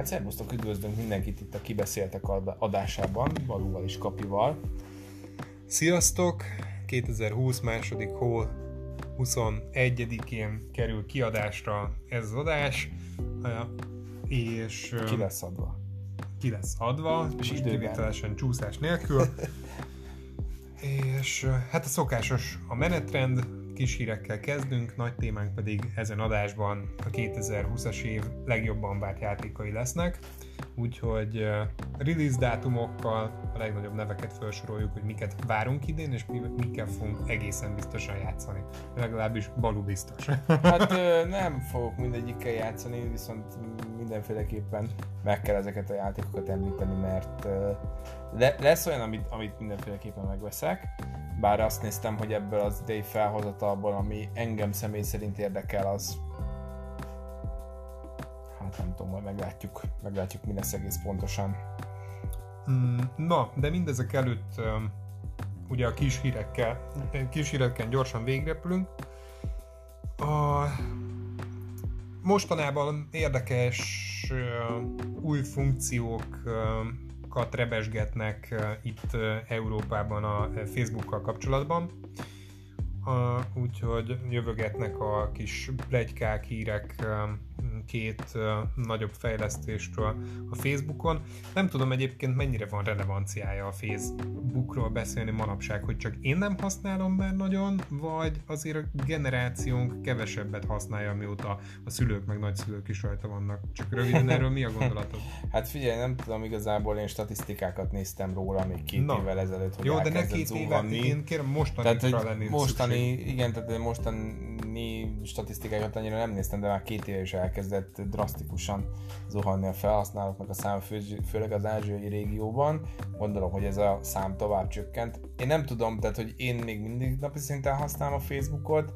Hát szervusztok, üdvözlünk mindenkit itt a Kibeszéltek adásában, Balúval és Kapival. Sziasztok! 2020 második hó 21-én kerül kiadásra ez az adás, és... Ki lesz adva. Ki lesz adva, és idővételesen csúszás nélkül. és hát a szokásos a menetrend, kis hírekkel kezdünk, nagy témánk pedig ezen adásban a 2020-as év legjobban várt játékai lesznek, úgyhogy release dátumokkal a legnagyobb neveket felsoroljuk, hogy miket várunk idén, és mikkel fogunk egészen biztosan játszani. Legalábbis Balu biztos. Hát nem fogok mindegyikkel játszani, viszont mindenféleképpen meg kell ezeket a játékokat említeni, mert le, lesz olyan, amit, amit mindenféleképpen megveszek, bár azt néztem, hogy ebből az idei felhozatalból, ami engem személy szerint érdekel, az hát nem tudom, majd meglátjuk, meglátjuk mi lesz egész pontosan. Mm, na, de mindezek előtt ugye a kis hírekkel, kis hírekkel gyorsan végrepülünk. A, mostanában érdekes új funkciók kat rebesgetnek itt Európában a Facebookkal kapcsolatban. Úgyhogy jövögetnek a kis plegykák, hírek két nagyobb fejlesztésről a Facebookon. Nem tudom egyébként mennyire van relevanciája a Facebookról beszélni manapság, hogy csak én nem használom már nagyon, vagy azért a generációnk kevesebbet használja, mióta a szülők meg nagyszülők is rajta vannak. Csak röviden erről mi a gondolatod? hát figyelj, nem tudom, igazából én statisztikákat néztem róla még két Na. évvel ezelőtt, hogy Jó, de ne két évet, én kérem mostani tehát, lenni mostani, szükség. igen, tehát mostani statisztikákat annyira nem néztem, de már két éve is elkezdett elkezdett drasztikusan zuhanni a felhasználóknak a szám, fő, főleg az ázsiai régióban. Gondolom, hogy ez a szám tovább csökkent. Én nem tudom, tehát, hogy én még mindig napi szinten használom a Facebookot,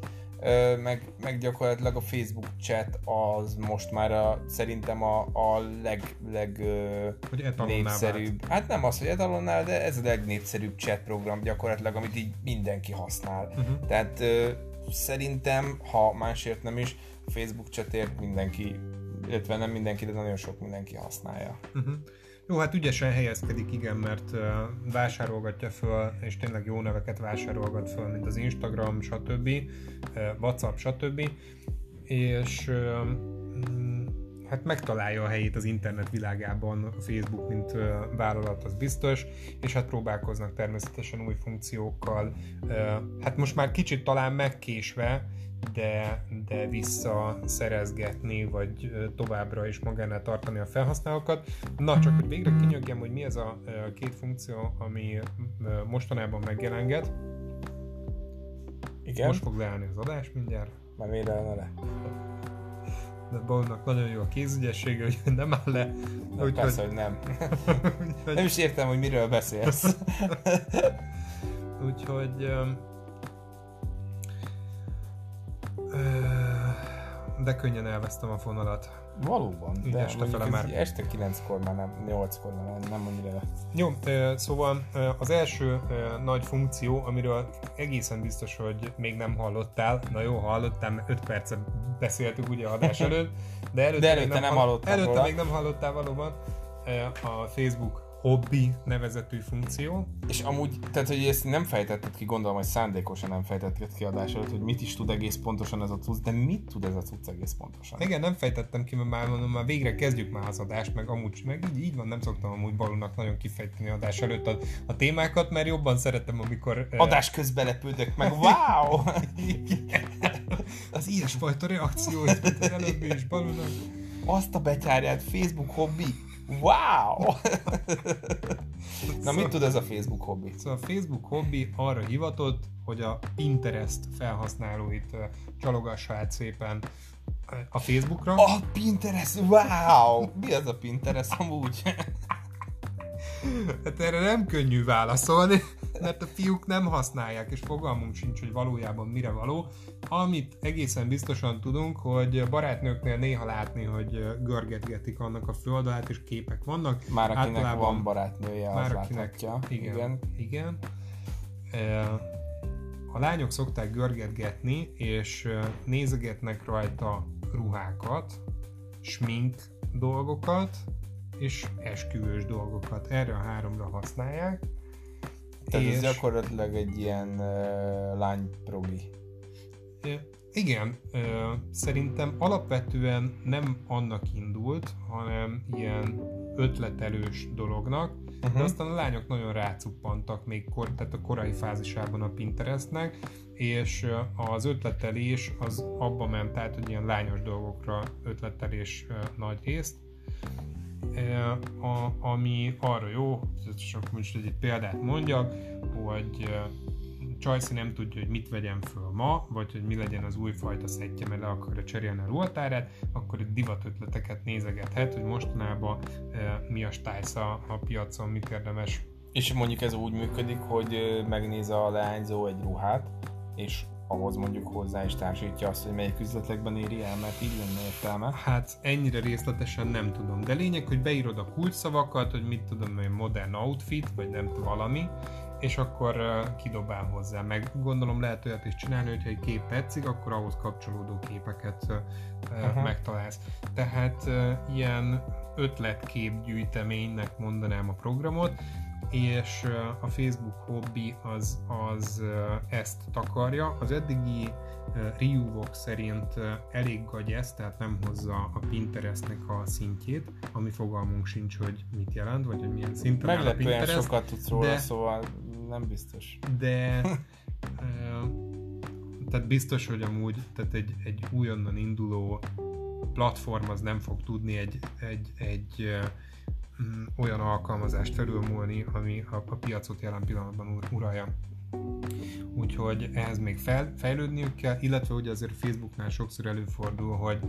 meg, meg gyakorlatilag a Facebook chat az most már a, szerintem a, a leg, leg hogy népszerűbb. Vált. Hát nem az, hogy etalonnál, de ez a legnépszerűbb chat program gyakorlatilag, amit így mindenki használ. Uh-huh. Tehát szerintem, ha másért nem is, Facebook chatért mindenki, illetve nem mindenki, de nagyon sok mindenki használja. Uh-huh. Jó, hát ügyesen helyezkedik, igen, mert uh, vásárolgatja föl, és tényleg jó neveket vásárolgat föl, mint az Instagram, stb., uh, WhatsApp, stb., és uh, hát megtalálja a helyét az internet világában a Facebook, mint vállalat, az biztos, és hát próbálkoznak természetesen új funkciókkal. Hát most már kicsit talán megkésve, de, de visszaszerezgetni, vagy továbbra is magánál tartani a felhasználókat. Na, csak hogy végre kinyögjem, hogy mi ez a két funkció, ami mostanában megjelenget. Igen. Most fog leállni az adás mindjárt. Már miért le? De Baunak nagyon jó a kézügyessége, hogy nem áll le. Na, úgy, persze, hogy, hogy nem. nem is értem, hogy miről beszélsz. Úgyhogy de könnyen elvesztem a fonalat. Valóban, de este, fele már. este 9-kor már nem, 8-kor már nem, nem annyira. Jó, szóval az első nagy funkció, amiről egészen biztos, hogy még nem hallottál, na jó, hallottam, 5 percet beszéltük ugye adás előtt, de előtte, de előtte még nem, nem hallottál Előtte róla. még nem hallottál valóban a Facebook hobbi nevezetű funkció. És amúgy, tehát hogy ezt nem fejtetted ki, gondolom, hogy szándékosan nem fejtetted ki adás előtt, hogy mit is tud egész pontosan ez a cucc, de mit tud ez a cucc egész pontosan? Igen, nem fejtettem ki, mert már mondom, már végre kezdjük már az adást, meg amúgy, meg így, így van, nem szoktam amúgy balónak nagyon kifejteni adás előtt a, a témákat, mert jobban szeretem, amikor... Adás közben lepődök meg, wow! az ilyesfajta reakció, mint az előbbi is balónak. Azt a betyárját, Facebook hobbi, Wow! Na, mit tud ez a Facebook hobbi? Szóval a Facebook hobbi arra hivatott, hogy a Pinterest felhasználóit csalogassa át szépen a Facebookra. A Pinterest, wow! Mi az a Pinterest amúgy? Hát erre nem könnyű válaszolni, mert a fiúk nem használják, és fogalmunk sincs, hogy valójában mire való. Amit egészen biztosan tudunk, hogy barátnőknél néha látni, hogy görgetgetik annak a földalát, és képek vannak. Már akinek Általában, van barátnője, az már akinek, láthatja. Igen, igen. igen. A lányok szokták görgetgetni, és nézegetnek rajta ruhákat, smink dolgokat, és esküvős dolgokat. Erre a háromra használják. Tehát és... ez gyakorlatilag egy ilyen uh, lányprogi. Igen, szerintem alapvetően nem annak indult, hanem ilyen ötletelős dolognak, uh-huh. de aztán a lányok nagyon rácuppantak még kor, tehát a korai fázisában a Pinterestnek, és az ötletelés az abba ment át, hogy ilyen lányos dolgokra ötletelés nagy részt, a, ami arra jó, csak most egy példát mondjak, hogy Csajci nem tudja, hogy mit vegyen föl ma, vagy hogy mi legyen az újfajta szettje, mert le akarja cserélni a ruhatárát, akkor egy divat ötleteket nézegethet, hogy mostanában mi a stájsza a piacon, mit érdemes. És mondjuk ez úgy működik, hogy megnéz a leányzó egy ruhát, és ahhoz mondjuk hozzá is társítja azt, hogy melyik üzletekben éri el, mert így lenne értelme. Hát ennyire részletesen nem tudom, de lényeg, hogy beírod a kulcsszavakat, hogy mit tudom, hogy modern outfit, vagy nem tudom, valami, és akkor kidobál hozzá. Meg gondolom lehet olyat is csinálni, hogyha egy kép tetszik, akkor ahhoz kapcsolódó képeket uh-huh. megtalálsz. Tehát ilyen ötletképgyűjteménynek mondanám a programot, és a Facebook hobby az, az ezt takarja. Az eddigi reviewok szerint elég gagyesz, tehát nem hozza a Pinterestnek a szintjét, ami fogalmunk sincs, hogy mit jelent, vagy hogy milyen szinten Meglepően áll a Pinterest. sokat tudsz róla, de, szóval nem biztos. De tehát biztos, hogy amúgy tehát egy, egy újonnan induló platform az nem fog tudni egy, egy, egy olyan alkalmazást felülmúlni, ami a, a piacot jelen pillanatban ur, uralja. Úgyhogy ehhez még fel, fejlődniük kell, illetve ugye azért Facebooknál sokszor előfordul, hogy,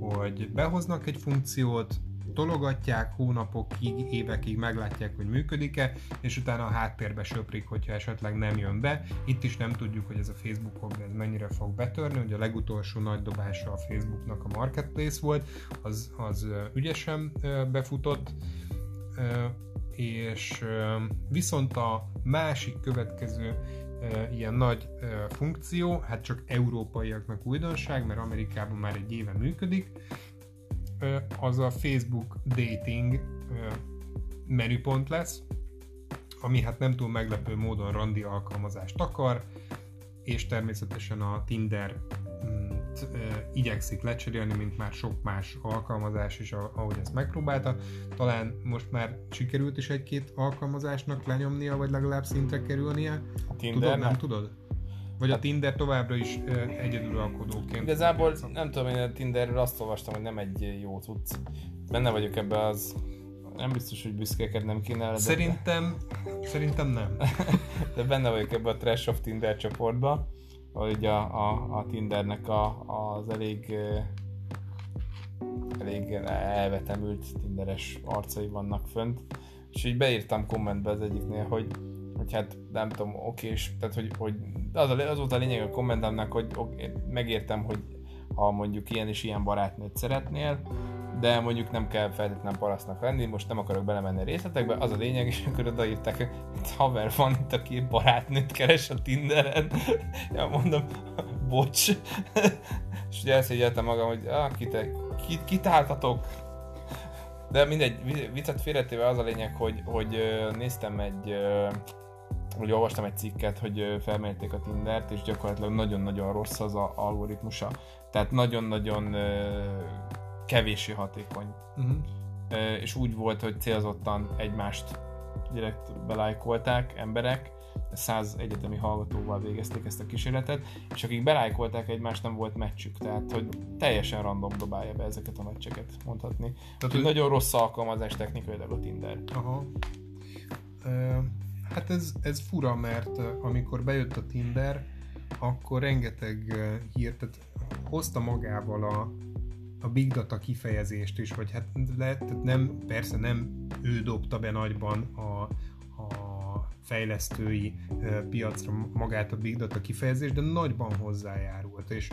hogy behoznak egy funkciót, tologatják hónapokig, évekig meglátják, hogy működik-e, és utána a háttérbe söprik, hogyha esetleg nem jön be. Itt is nem tudjuk, hogy ez a Facebook ez mennyire fog betörni, ugye a legutolsó nagy dobása a Facebooknak a Marketplace volt, az, az ügyesen befutott, és viszont a másik következő ilyen nagy funkció, hát csak európaiaknak újdonság, mert Amerikában már egy éve működik, az a Facebook Dating menüpont lesz, ami hát nem túl meglepő módon randi alkalmazást akar, és természetesen a Tinder igyekszik lecserélni, mint már sok más alkalmazás is, ahogy ezt megpróbálta. Talán most már sikerült is egy-két alkalmazásnak lenyomnia, vagy legalább szintre kerülnie. A Tinder tudod, nem tudod? Vagy a Tinder továbbra is egyedülalkodóként. Igazából nem tudom, én a Tinderről azt olvastam, hogy nem egy jó cucc. Benne vagyok ebbe az nem biztos, hogy büszkékednem kéne. De szerintem, szerintem nem. de benne vagyok ebbe a Trash of Tinder csoportba hogy a, a, a Tindernek a, az elég elég elvetemült tinderes arcai vannak fönt, és így beírtam kommentbe az egyiknél, hogy, hogy hát nem tudom, oké, és tehát hogy, hogy az, a, az volt a lényeg a kommentemnek, hogy oké, megértem, hogy ha mondjuk ilyen és ilyen barátnőt szeretnél, de mondjuk nem kell feltétlenül parasztnak lenni, most nem akarok belemenni a részletekbe, az a lényeg, és akkor odaírták, haver van itt, aki barátnőt keres a Tinderen. ja, mondom, bocs. és ugye elszégyeltem magam, hogy ah, kit, kit, kitáltatok. De mindegy, viccet félretéve az a lényeg, hogy, hogy néztem egy hogy olvastam egy cikket, hogy felmérték a Tindert, és gyakorlatilag nagyon-nagyon rossz az a algoritmusa. Tehát nagyon-nagyon kevéssé hatékony. Uh-huh. És úgy volt, hogy célzottan egymást direkt belájkolták emberek, száz egyetemi hallgatóval végezték ezt a kísérletet, és akik belájkolták egymást, nem volt meccsük, tehát hogy teljesen random dobálja be ezeket a meccseket, mondhatni. Tehát, hogy nagyon rossz alkalmazás technikailag a Tinder. Aha. Uh, hát ez, ez fura, mert amikor bejött a Tinder, akkor rengeteg hírt, tehát hozta magával a, a big data kifejezést is, vagy hát le, nem, persze nem ő dobta be nagyban a, a fejlesztői piacra magát a big data kifejezést, de nagyban hozzájárult, és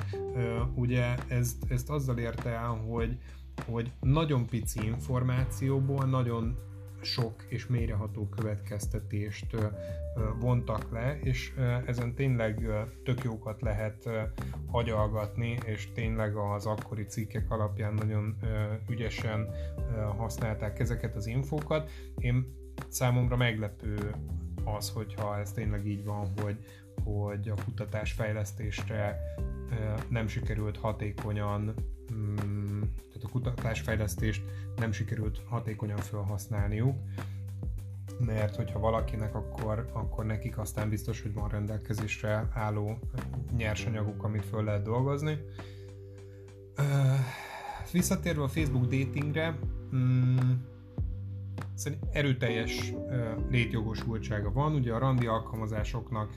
ugye ezt, ezt azzal érte el, hogy, hogy nagyon pici információból nagyon sok és mélyreható következtetést vontak le, és ezen tényleg tök jókat lehet agyalgatni, és tényleg az akkori cikkek alapján nagyon ügyesen használták ezeket az infókat. Én számomra meglepő az, hogyha ez tényleg így van, hogy, hogy a kutatásfejlesztésre nem sikerült hatékonyan tehát a kutatásfejlesztést nem sikerült hatékonyan felhasználniuk, mert hogyha valakinek, akkor, akkor nekik aztán biztos, hogy van rendelkezésre álló nyersanyaguk, amit föl lehet dolgozni. Visszatérve a Facebook datingre, mm, szerintem erőteljes létjogosultsága van. Ugye a randi alkalmazásoknak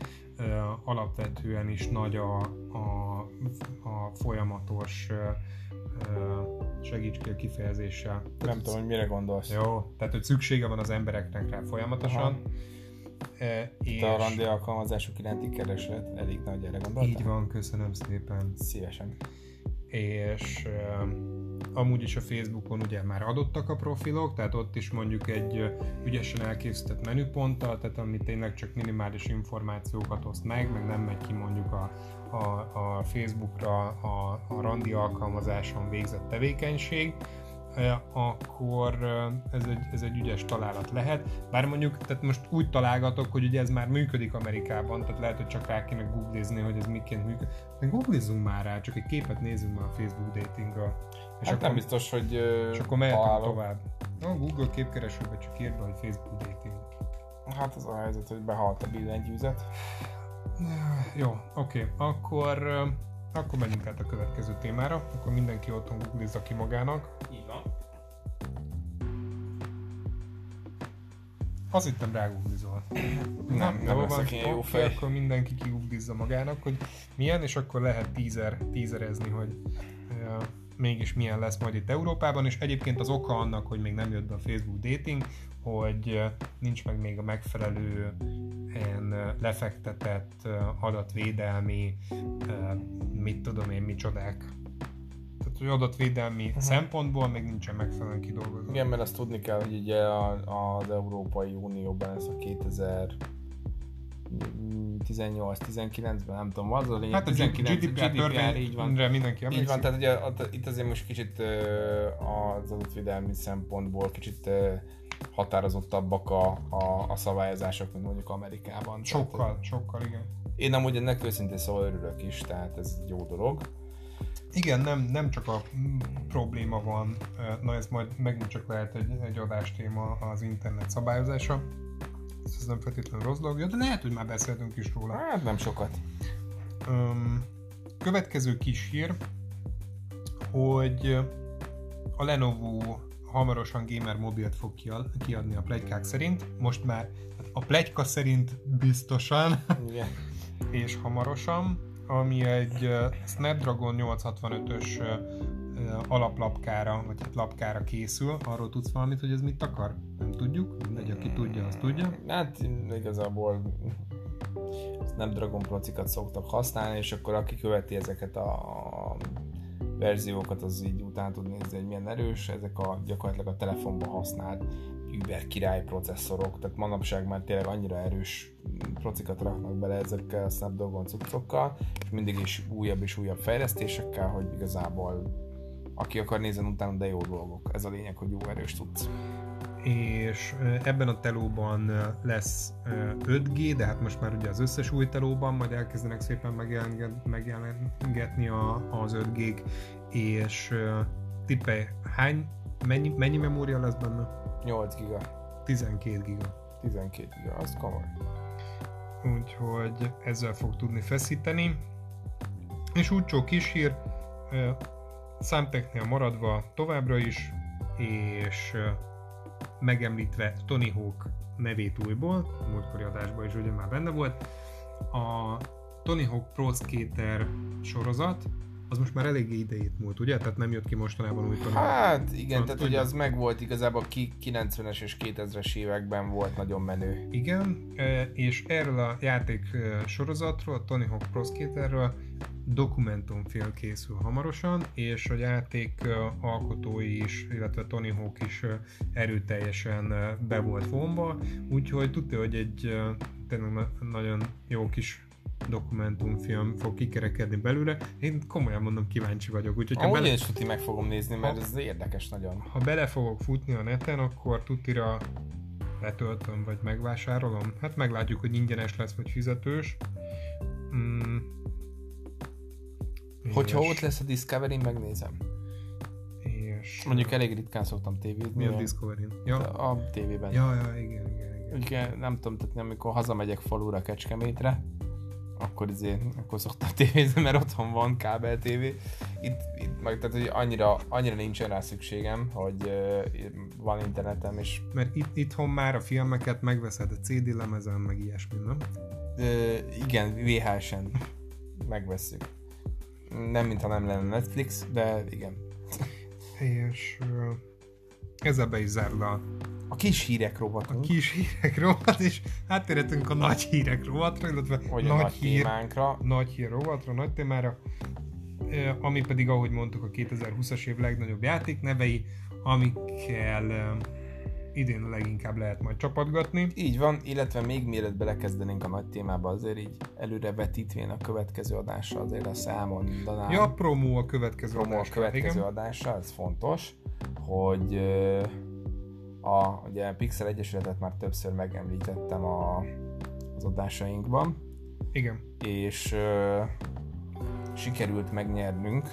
alapvetően is nagy a, a, a folyamatos segíts kifejezéssel. Nem tudom, hogy mire gondolsz. Jó, tehát hogy szüksége van az embereknek rá folyamatosan. Aha. E, és... a randi alkalmazások iránti kereslet elég nagy, erre gondoltál? Így van, köszönöm szépen. Szívesen. És uh, amúgy is a Facebookon ugye már adottak a profilok, tehát ott is mondjuk egy ügyesen elkészített menüponttal, tehát ami tényleg csak minimális információkat oszt meg, meg nem megy ki mondjuk a, a, a Facebookra a, a randi alkalmazáson végzett tevékenység, akkor ez egy, ez egy ügyes találat lehet. Bár mondjuk, tehát most úgy találgatok, hogy ugye ez már működik Amerikában, tehát lehet, hogy csak rá kéne googlizni, hogy ez miként működik. De googlizzunk már rá, csak egy képet nézzünk már a Facebook datingról. És hát akkor, nem biztos, hogy És akkor mehetünk tovább. No, Google képkeresőbe csak írd hogy Facebook dating. Hát az a helyzet, hogy behalt a billentyűzet. Jó, oké. Okay. Akkor, akkor menjünk át a következő témára. Akkor mindenki otthon googlizza ki magának. Így van. Azt hittem rágooglizol. Nem, nem, nem leszek ilyen jó fej. Akkor mindenki kigooglizza magának, hogy milyen, és akkor lehet tízer, tízerezni, hogy uh, mégis milyen lesz majd itt Európában, és egyébként az oka annak, hogy még nem jött be a Facebook dating, hogy nincs meg még a megfelelő lefektetett adatvédelmi, mit tudom én, micsodák. Tehát, hogy adatvédelmi uh-huh. szempontból még nincsen megfelelően kidolgozva. Igen, mert azt tudni kell, hogy ugye az Európai Unióban ez a 2000 18-19-ben, nem tudom, az a lényeg. Hát a 19, GDPR, GDPR így van. mindenki Így van, tehát ugye itt azért most kicsit az adatvédelmi szempontból kicsit határozottabbak a, a, a szabályozások, mint mondjuk Amerikában. Sokkal, tehát, sokkal, igen. Én amúgy ennek őszintén szóval örülök is, tehát ez egy jó dolog. Igen, nem, nem csak a probléma van, na ez majd megint csak lehet egy, egy adástéma az internet szabályozása, ez nem feltétlenül rossz dolog, de lehet, hogy már beszéltünk is róla. Hát nem sokat. Um, következő kis hír, hogy a Lenovo hamarosan gamer mobilt fog kiadni a plegykák szerint. Most már hát a plegyka szerint biztosan, Igen. és hamarosan, ami egy Snapdragon 865-ös alaplapkára, vagy hát lapkára készül. Arról tudsz valamit, hogy ez mit akar? Nem tudjuk, mindegy, aki tudja, az tudja. Hát igazából Snapdragon procikat szoktak használni, és akkor aki követi ezeket a verziókat, az így utána tud nézni, hogy milyen erős, ezek a gyakorlatilag a telefonban használt über király processzorok, tehát manapság már tényleg annyira erős procikat raknak bele ezekkel a Snapdragon cuccokkal, és mindig is újabb és újabb fejlesztésekkel, hogy igazából aki akar nézni utána, de jó dolgok. Ez a lényeg, hogy jó erős tudsz és ebben a telóban lesz 5G, de hát most már ugye az összes új telóban majd elkezdenek szépen megjelengetni az 5G-k, és tippelj, hány, mennyi, mennyi memória lesz benne? 8 giga. 12 giga. 12 giga, az komoly. Úgyhogy ezzel fog tudni feszíteni. És úgy kis hír, számteknél maradva továbbra is, és megemlítve Tony Hawk nevét újból, a múltkori adásban is ugye már benne volt. A Tony Hawk Pro Skater sorozat, az most már eléggé idejét múlt, ugye? Tehát nem jött ki mostanában új Tony Hát igen, Hawk. tehát ugye az meg volt igazából ki 90-es és 2000-es években volt nagyon menő. Igen, és erről a játék sorozatról, a Tony Hawk Pro Skaterről dokumentumfilm készül hamarosan, és a játék alkotói is, illetve Tony Hawk is erőteljesen be volt vonva, úgyhogy tudja, hogy egy tényleg nagyon jó kis dokumentumfilm fog kikerekedni belőle. Én komolyan mondom, kíváncsi vagyok. Úgyhogy ha bele... én is tuti meg fogom nézni, mert ha, ez érdekes nagyon. Ha bele fogok futni a neten, akkor tutira letöltöm, vagy megvásárolom. Hát meglátjuk, hogy ingyenes lesz, vagy fizetős. Mm. Hogyha ott lesz a Discovery, megnézem. És... Mondjuk elég ritkán szoktam tévét. Mi a discovery Ja. A tévében. Ja, ja, igen, igen, igen. igen nem tudom, tehát amikor hazamegyek falura Kecskemétre, akkor izé, akkor szoktam tévézni, mert otthon van kábel tévé. Itt, itt meg, tehát, hogy annyira, annyira nincsen rá szükségem, hogy uh, van internetem, és... Mert itt, itthon már a filmeket megveszed a CD lemezen, meg ilyesmi, nem? Uh, igen, VHS-en megveszünk. Nem, mintha nem lenne Netflix, de igen. És uh, ezzel be is zárul a a kis hírek rovat. A kis hírek rovat, és áttérhetünk a nagy hírek rovatra, illetve Hogy nagy, nagy hír, témánkra. Nagy hír rovatra, nagy témára, ami pedig, ahogy mondtuk, a 2020-as év legnagyobb játéknevei, amikkel idén leginkább lehet majd csapatgatni. Így van, illetve még mielőtt belekezdenénk a nagy témába, azért így előre vetítvén a következő adásra azért a elmondanám. Ja, promó a következő promó adásra. a következő igen. adásra, ez fontos, hogy a ugye Pixel Egyesületet már többször megemlítettem a, az adásainkban. Igen. És ö, sikerült megnyernünk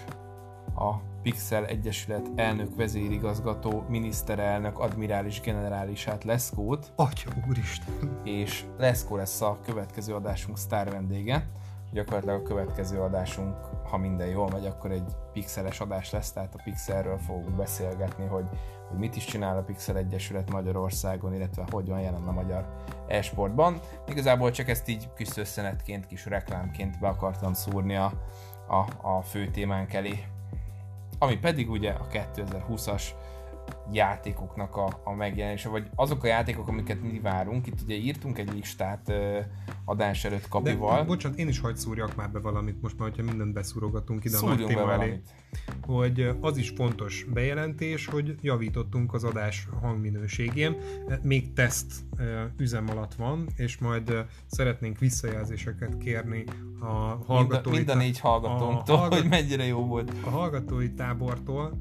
a Pixel Egyesület elnök vezérigazgató, miniszterelnök, admirális generálisát Leszkót. Atya úristen! És Leszkó lesz a következő adásunk sztár vendége. Gyakorlatilag a következő adásunk, ha minden jól megy, akkor egy pixeles adás lesz, tehát a pixelről fogunk beszélgetni, hogy hogy mit is csinál a Pixel Egyesület Magyarországon, illetve hogyan jelen a magyar e-sportban. Igazából csak ezt így kis összenetként, kis reklámként be akartam szúrni a, a, a fő témánk elé. Ami pedig ugye a 2020-as játékoknak a, a megjelenése, vagy azok a játékok, amiket mi várunk. Itt ugye írtunk egy listát uh, adás előtt kapival. De, bocsánat, én is hagyd szúrjak már be valamit most már, hogyha mindent beszúrogatunk ide Szúrjunk a nagy téma elé. Hogy az is fontos bejelentés, hogy javítottunk az adás hangminőségén. Még teszt üzem alatt van, és majd szeretnénk visszajelzéseket kérni a hallgatói... Mind a, mind a négy hallgatónktól, hallgat... hogy mennyire jó volt. A hallgatói tábortól,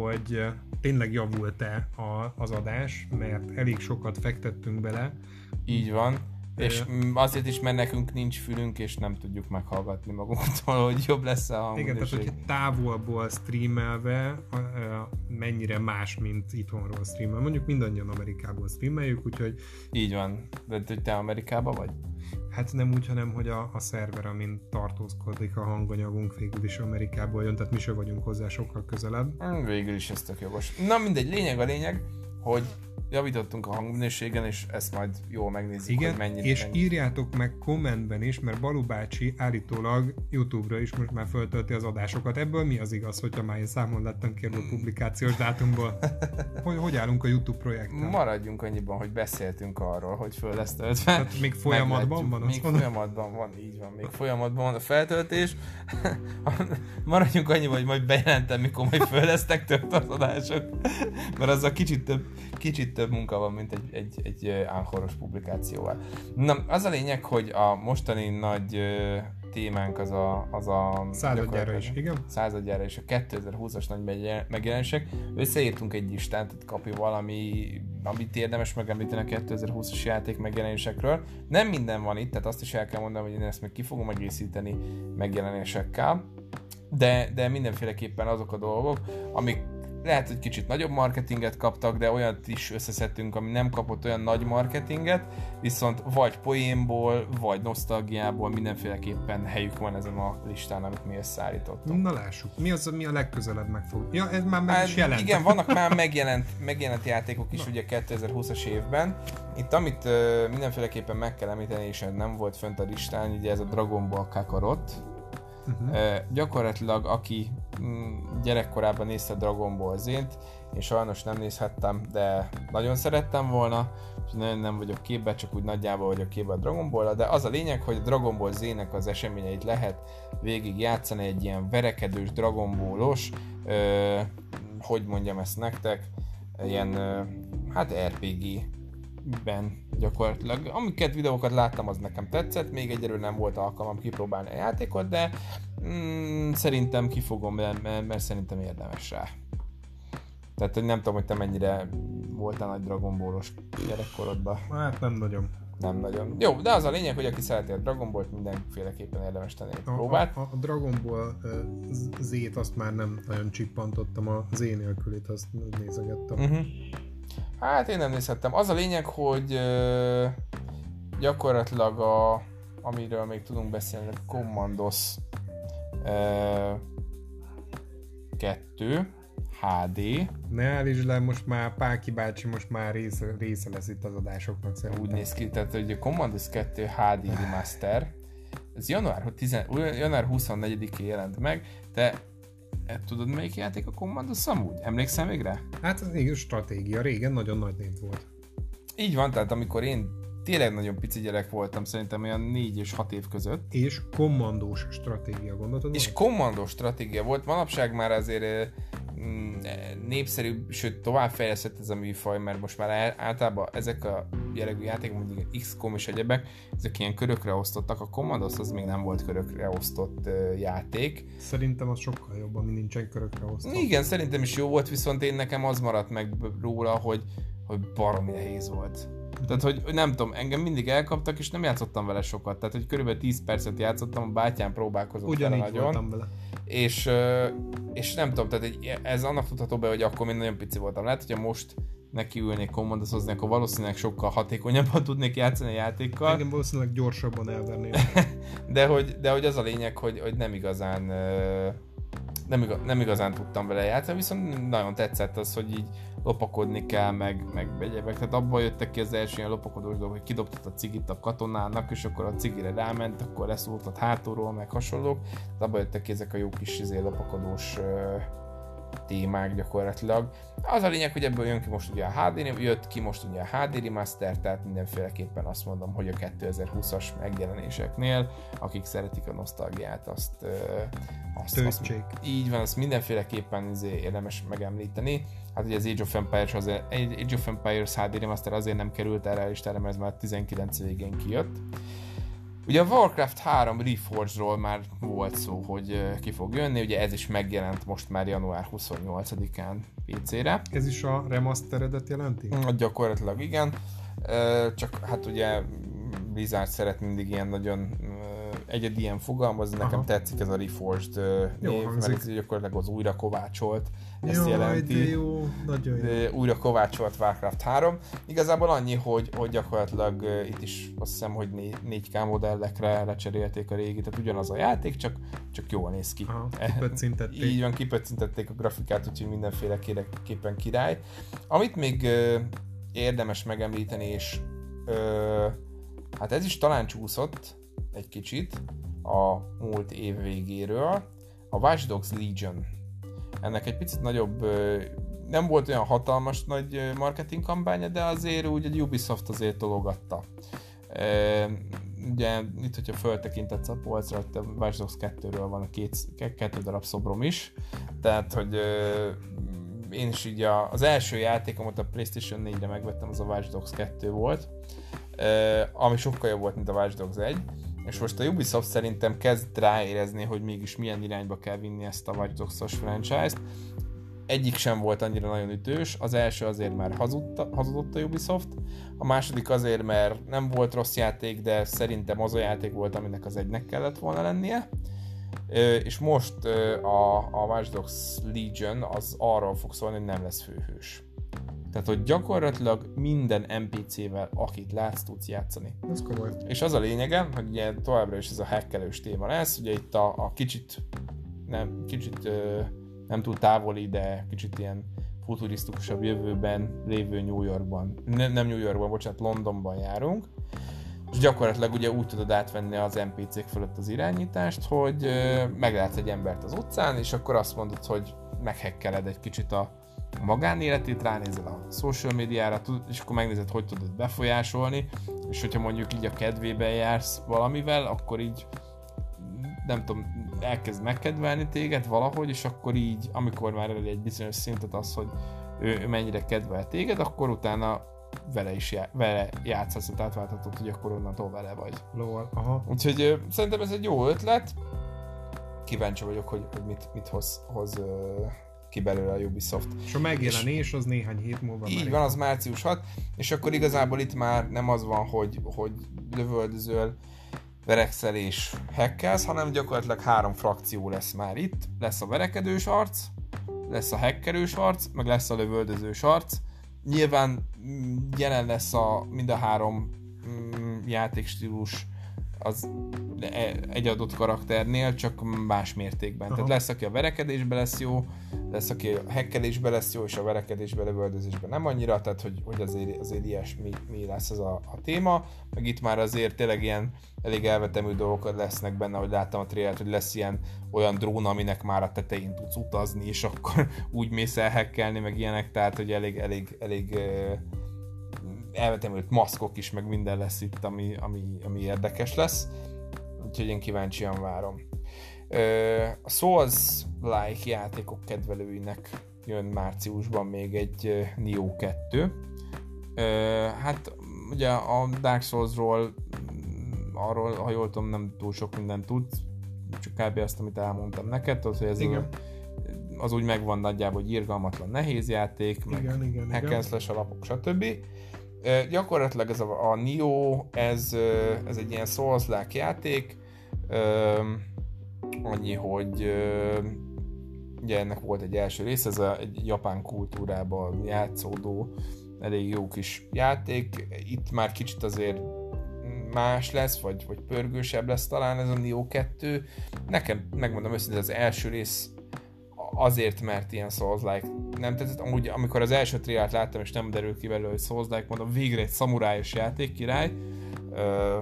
hogy tényleg javult-e az adás, mert elég sokat fektettünk bele. Így van. És azért is, mert nekünk nincs fülünk, és nem tudjuk meghallgatni magunktól, hogy jobb lesz a Igen, tehát hogy távolból streamelve mennyire más, mint itthonról streamel. Mondjuk mindannyian Amerikából streameljük, úgyhogy... Így van. De hogy te Amerikában vagy? Hát nem úgy, hanem hogy a, a szerver, amin tartózkodik a hanganyagunk, végül is Amerikából jön, tehát mi sem vagyunk hozzá sokkal közelebb. Hmm, végül is ez tök jogos. Na mindegy, lényeg a lényeg, hogy javítottunk a hangminőségen, és ezt majd jól megnézzük, Igen, hogy mennyit. és mennyit. írjátok meg kommentben is, mert Balú bácsi állítólag YouTube-ra is most már föltölti az adásokat. Ebből mi az igaz, hogyha már én számon lettem kérve a publikációs dátumból? Hogy, hogy állunk a YouTube projekttel? Maradjunk annyiban, hogy beszéltünk arról, hogy föl lesz töltve. Tehát még folyamatban van? Még mondom? folyamatban van, így van. Még folyamatban van a feltöltés. Maradjunk annyiban, hogy majd bejelentem, mikor majd föl lesznek töltve az adások. Mert az a kicsit több, kicsit több munka van, mint egy, egy, egy ánhoros publikációval. Na, az a lényeg, hogy a mostani nagy témánk az a... Az a századjára is, igen? Századjára is, a 2020-as nagy megjelenések. Összeírtunk egy listát, tehát kapi valami, amit érdemes megemlíteni a 2020-as játék megjelenésekről. Nem minden van itt, tehát azt is el kell mondanom, hogy én ezt még ki fogom egészíteni megjelenésekkel. De, de mindenféleképpen azok a dolgok, amik lehet, hogy kicsit nagyobb marketinget kaptak, de olyat is összeszedtünk, ami nem kapott olyan nagy marketinget, viszont vagy poénból, vagy nosztalgiából mindenféleképpen helyük van ezen a listán, amit mi összeállítottunk. Na lássuk, mi az, ami a legközelebb meg fog... Ja, ez már meg hát, is jelent. Igen, vannak már megjelent, megjelent játékok is Na. ugye 2020-as évben. Itt amit uh, mindenféleképpen meg kell említeni, és nem volt fönt a listán, ugye ez a Dragon Ball Kakarot, Uh-huh. Uh, gyakorlatilag aki mm, gyerekkorában nézte Dragon Ball Z-t, Én sajnos nem nézhettem, de nagyon szerettem volna, és nagyon nem vagyok képbe, csak úgy nagyjából vagyok képbe a Dragon ball de az a lényeg, hogy a Dragon Ball Z-nek az eseményeit lehet végig játszani egy ilyen verekedős Dragon Ballos, hogy mondjam ezt nektek, ilyen, ö, hát RPG ben gyakorlatilag. Amiket videókat láttam, az nekem tetszett, még egyelőre nem volt alkalmam kipróbálni a játékot, de mm, szerintem kifogom, mert, mert szerintem érdemes rá. Tehát hogy nem tudom, hogy te mennyire voltál nagy Dragon Ballos gyerekkorodban. Hát nem nagyon. Nem nagyon. Jó, de az a lényeg, hogy aki szereti a Dragon Ball-t, mindenféleképpen érdemes tenni egy próbát. A, a, a Dragon Ball Z-t azt már nem nagyon csippantottam, a Z nélkülét azt nézegettem. Uh-huh. Hát én nem nézhettem. Az a lényeg, hogy uh, gyakorlatilag a, amiről még tudunk beszélni, a Commandos uh, 2, HD. Ne állítsd le, most már Páki bácsi most már része, része lesz itt az adásoknak szerintem. Úgy néz ki, tehát hogy a Commandos 2 HD Remaster, ez január, 10, január 24-én jelent meg, te e, tudod melyik játék a Commandos amúgy? Emlékszel még rá? Hát az igen, stratégia, régen nagyon nagy név volt. Így van, tehát amikor én tényleg nagyon pici gyerek voltam, szerintem olyan 4 és 6 év között. És kommandós stratégia, gondoltad? És kommandós stratégia volt, manapság már azért Mm, népszerű, sőt továbbfejlesztett ez a műfaj, mert most már általában ezek a jellegű játékok, mondjuk XCOM és egyebek, ezek ilyen körökre osztottak, a Commandos az még nem volt körökre osztott játék. Szerintem az sokkal jobb, ami nincsen körökre osztott. Igen, szerintem is jó volt, viszont én nekem az maradt meg róla, hogy, hogy baromi nehéz volt. Tehát, hogy nem tudom, engem mindig elkaptak, és nem játszottam vele sokat. Tehát, hogy körülbelül 10 percet játszottam, a bátyám próbálkozott Ugyanígy vele nagyon. vele és, és nem tudom, tehát ez annak tudható be, hogy akkor még nagyon pici voltam. Lehet, hogyha most nekiülnék kommandozozni, akkor valószínűleg sokkal hatékonyabban tudnék játszani a játékkal. Engem valószínűleg gyorsabban elvernék. de, hogy, de hogy az a lényeg, hogy, hogy nem igazán nem, igaz, nem igazán tudtam vele játszani, viszont nagyon tetszett az, hogy így lopakodni kell, meg, meg egyebek. Tehát abban jöttek ki az első ilyen lopakodós dolgok, hogy kidobtad a cigit a katonának, és akkor a cigire ráment, akkor leszúrtad hátulról, meg hasonlók. Tehát abban jöttek ki ezek a jó kis izé, lopakodós témák gyakorlatilag. Az a lényeg, hogy ebből jön ki most ugye a HD, jött ki most ugye a HD Remaster, tehát mindenféleképpen azt mondom, hogy a 2020-as megjelenéseknél, akik szeretik a nosztalgiát, azt, azt, azt így van, azt mindenféleképpen izé érdemes megemlíteni. Hát ugye az Age of Empires, azért, Age of Empires HD Remaster azért nem került erre a listára, mert ez már 19 végén kijött. Ugye a Warcraft 3 Reforged-ról már volt szó, hogy ki fog jönni, ugye ez is megjelent most már január 28-án PC-re. Ez is a remasteredet jelenti? Mm, gyakorlatilag igen, csak hát ugye Blizzard szeret mindig ilyen nagyon egyedi ilyen fogalmazni, nekem Aha. tetszik ez a Reforged jó, név, mert ez gyakorlatilag az újra kovácsolt, ezt jó, jelenti. Jó, nagyon jó. Újra kovácsolt Warcraft 3. Igazából annyi, hogy, hogy gyakorlatilag itt is azt hiszem, hogy 4K modellekre lecserélték a régi, tehát ugyanaz a játék, csak, csak jól néz ki. Aha, kipöccintették. Így van, kipöccintették a grafikát, úgyhogy mindenféleképpen király. Amit még érdemes megemlíteni, és ö, hát ez is talán csúszott, egy kicsit a múlt év végéről. A Watch Dogs Legion. Ennek egy picit nagyobb, nem volt olyan hatalmas nagy marketing kampánya, de azért úgy egy Ubisoft azért tologatta. Ugye itt, hogyha föltekintetsz a polcra, a Watch Dogs 2-ről van a két, kettő darab szobrom is, tehát, hogy én is így a, az első játékomat a PlayStation 4-re megvettem, az a Watch Dogs 2 volt, ami sokkal jobb volt, mint a Watch Dogs 1, és most a Ubisoft szerintem kezd ráérezni, hogy mégis milyen irányba kell vinni ezt a Watch Dogs-os franchise-t. Egyik sem volt annyira nagyon ütős, az első azért már hazudta, hazudott a Ubisoft, a második azért, mert nem volt rossz játék, de szerintem az a játék volt, aminek az egynek kellett volna lennie. És most a, a Watch Dogs Legion az arról fog szólni, hogy nem lesz főhős. Tehát, hogy gyakorlatilag minden NPC-vel, akit látsz, tudsz játszani. Ez komoly. És az a lényege, hogy ugye továbbra is ez a hackelős téma lesz, ugye itt a, a kicsit nem, kicsit ö, nem túl távoli, de kicsit ilyen futurisztikusabb jövőben lévő New Yorkban, ne, nem New Yorkban, bocsánat, Londonban járunk, és gyakorlatilag ugye úgy tudod átvenni az NPC-k fölött az irányítást, hogy meglátsz egy embert az utcán, és akkor azt mondod, hogy meghekkeled egy kicsit a, a magánéletét, ránézel a social médiára, és akkor megnézed, hogy tudod befolyásolni, és hogyha mondjuk így a kedvében jársz valamivel, akkor így nem tudom, elkezd megkedvelni téged valahogy, és akkor így, amikor már elér egy bizonyos szintet az, hogy ő mennyire kedvel téged, akkor utána vele is já- vele játszhatsz, tehát átválthatod, hogy akkor onnantól vele vagy. Lol, aha. Úgyhogy ö, szerintem ez egy jó ötlet. Kíváncsi vagyok, hogy, hogy mit, mit hoz, hoz ö, ki belőle a Ubisoft. És a megjelenés az néhány hét múlva Így már van, az március 6, és akkor igazából itt már nem az van, hogy, hogy lövöldözöl, verekszel és hekkelsz, hanem gyakorlatilag három frakció lesz már itt. Lesz a verekedős arc, lesz a hekkerős arc, meg lesz a lövöldözős arc. Nyilván mm, jelen lesz a mind a három mm, játékstílus az egy adott karakternél, csak más mértékben. Aha. Tehát lesz, aki a verekedésben lesz jó, lesz, aki a hekkelésben lesz jó, és a verekedésben, lövöldözésben nem annyira, tehát hogy, hogy azért, azért ilyesmi mi lesz ez a, a téma. Meg itt már azért tényleg ilyen elég elvetemű dolgok lesznek benne, hogy láttam a trailert, hogy lesz ilyen olyan drón, aminek már a tetején tudsz utazni, és akkor úgy mész el hekkelni, meg ilyenek, tehát hogy elég, elég, elég elvetemült maszkok is, meg minden lesz itt, ami, ami, ami érdekes lesz. Úgyhogy én kíváncsian várom. A Souls-like játékok kedvelőinek jön márciusban még egy ö, Nioh 2. Ö, Hát ugye a Dark Souls-ról mm, arról, ha jól tudom, nem túl sok mindent tudsz, csak kb. azt, amit elmondtam neked, tudod, hogy ez Igen. Az úgy megvan nagyjából, hogy irgalmatlan nehéz játék, meg Igen, hack and slash alapok, stb. Gyakorlatilag ez a, a Nioh, ez, ez egy ilyen souls játék, annyi, hogy ugye ennek volt egy első rész, ez a, egy japán kultúrában játszódó elég jó kis játék, itt már kicsit azért más lesz, vagy, vagy pörgősebb lesz talán ez a Nioh 2. Nekem, megmondom őszintén, az első rész azért, mert ilyen Souls-like nem tetszett. Amúgy, amikor az első triát láttam, és nem derül ki belőle, hogy Souls-like, mondom, végre egy szamurájos játék, király. Ö,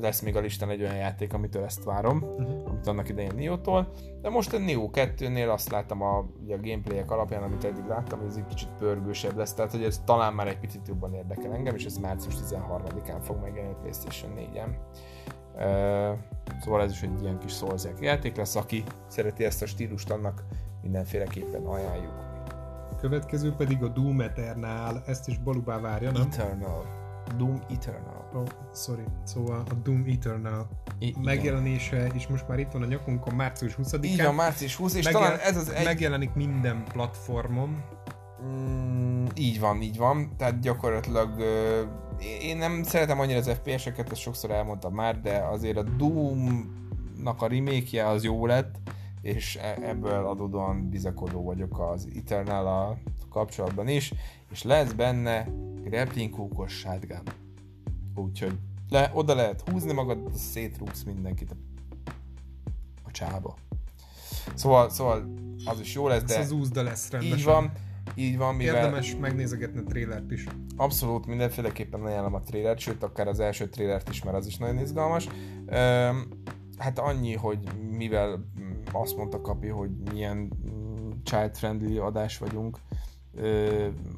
lesz még a listán egy olyan játék, amitől ezt várom, Uh-huh. amit annak idején Nioh-tól. De most a Nioh 2-nél azt láttam a, a gameplayek alapján, amit eddig láttam, hogy ez egy kicsit pörgősebb lesz, tehát hogy ez talán már egy picit jobban érdekel engem, és ez március 13-án fog megjelenni PlayStation 4-en. Szóval ez is egy ilyen kis souls játék lesz, aki szereti ezt a stílust, annak mindenféleképpen ajánljuk. Következő pedig a Doom Eternal, ezt is Balubá várja, nem? Eternal. Doom Eternal. Oh, sorry. Szóval a Doom Eternal I- igen. megjelenése, és most már itt van a nyakunkon március 20-án. Így van, március 20, és Megjel- talán ez az egy... Megjelenik minden platformon. Mm, így van, így van. Tehát gyakorlatilag ö, én nem szeretem annyira az FPS-eket, ezt sokszor elmondtam már, de azért a Doom-nak a remake az jó lett, és e- ebből adódóan bizakodó vagyok az eternal kapcsolatban is, és lesz benne grappling hookos shotgun. Úgyhogy le, oda lehet húzni magad, szétrúgsz mindenkit a, a csába. Szóval, szóval az is jó lesz, Ez de az úzda lesz rendesen. így van, így van, mivel Érdemes megnézegetni a trélert is. abszolút mindenféleképpen ajánlom a trailert, sőt, akár az első trailert is, mert az is nagyon izgalmas. Öm, hát annyi, hogy mivel azt mondta Kapi, hogy milyen mm, child-friendly adás vagyunk,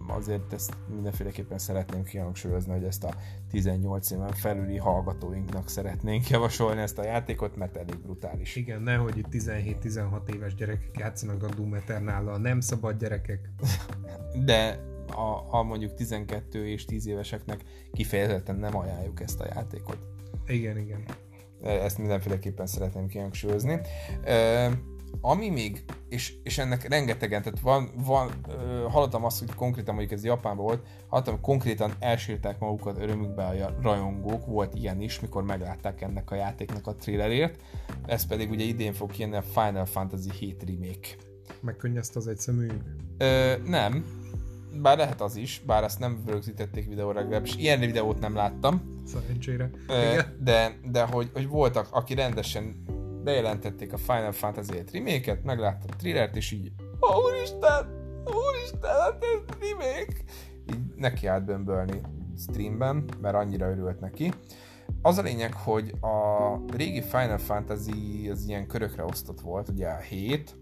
azért ezt mindenféleképpen szeretném kihangsúlyozni, hogy ezt a 18 éven felüli hallgatóinknak szeretnénk javasolni ezt a játékot, mert elég brutális. Igen, nehogy itt 17-16 éves gyerekek játszanak a Doom Eternal-lal. Nem szabad gyerekek. de a, a mondjuk 12 és 10 éveseknek kifejezetten nem ajánljuk ezt a játékot. Igen, igen. Ezt mindenféleképpen szeretném kihangsúlyozni. Ö, ami még, és, és ennek rengetegen, tehát van, van ö, hallottam azt, hogy konkrétan mondjuk ez Japánban volt, hallottam, konkrétan elsírták magukat örömükbe a rajongók, volt ilyen is, mikor meglátták ennek a játéknak a trailerért, ez pedig ugye idén fog kijönni a Final Fantasy 7 remake. Megkönnyezte az egy szemülyünk. Ö, nem, bár lehet az is, bár azt nem rögzítették videóra, legalábbis ilyen videót nem láttam, Szerencsére. Ö, de, de hogy, hogy voltak, aki rendesen bejelentették a Final Fantasy 7 remake-et, meglátta a thrillert, és így Ó, úristen, úristen, hát ez remake! Így neki állt bömbölni streamben, mert annyira örült neki. Az a lényeg, hogy a régi Final Fantasy az ilyen körökre osztott volt, ugye a 7,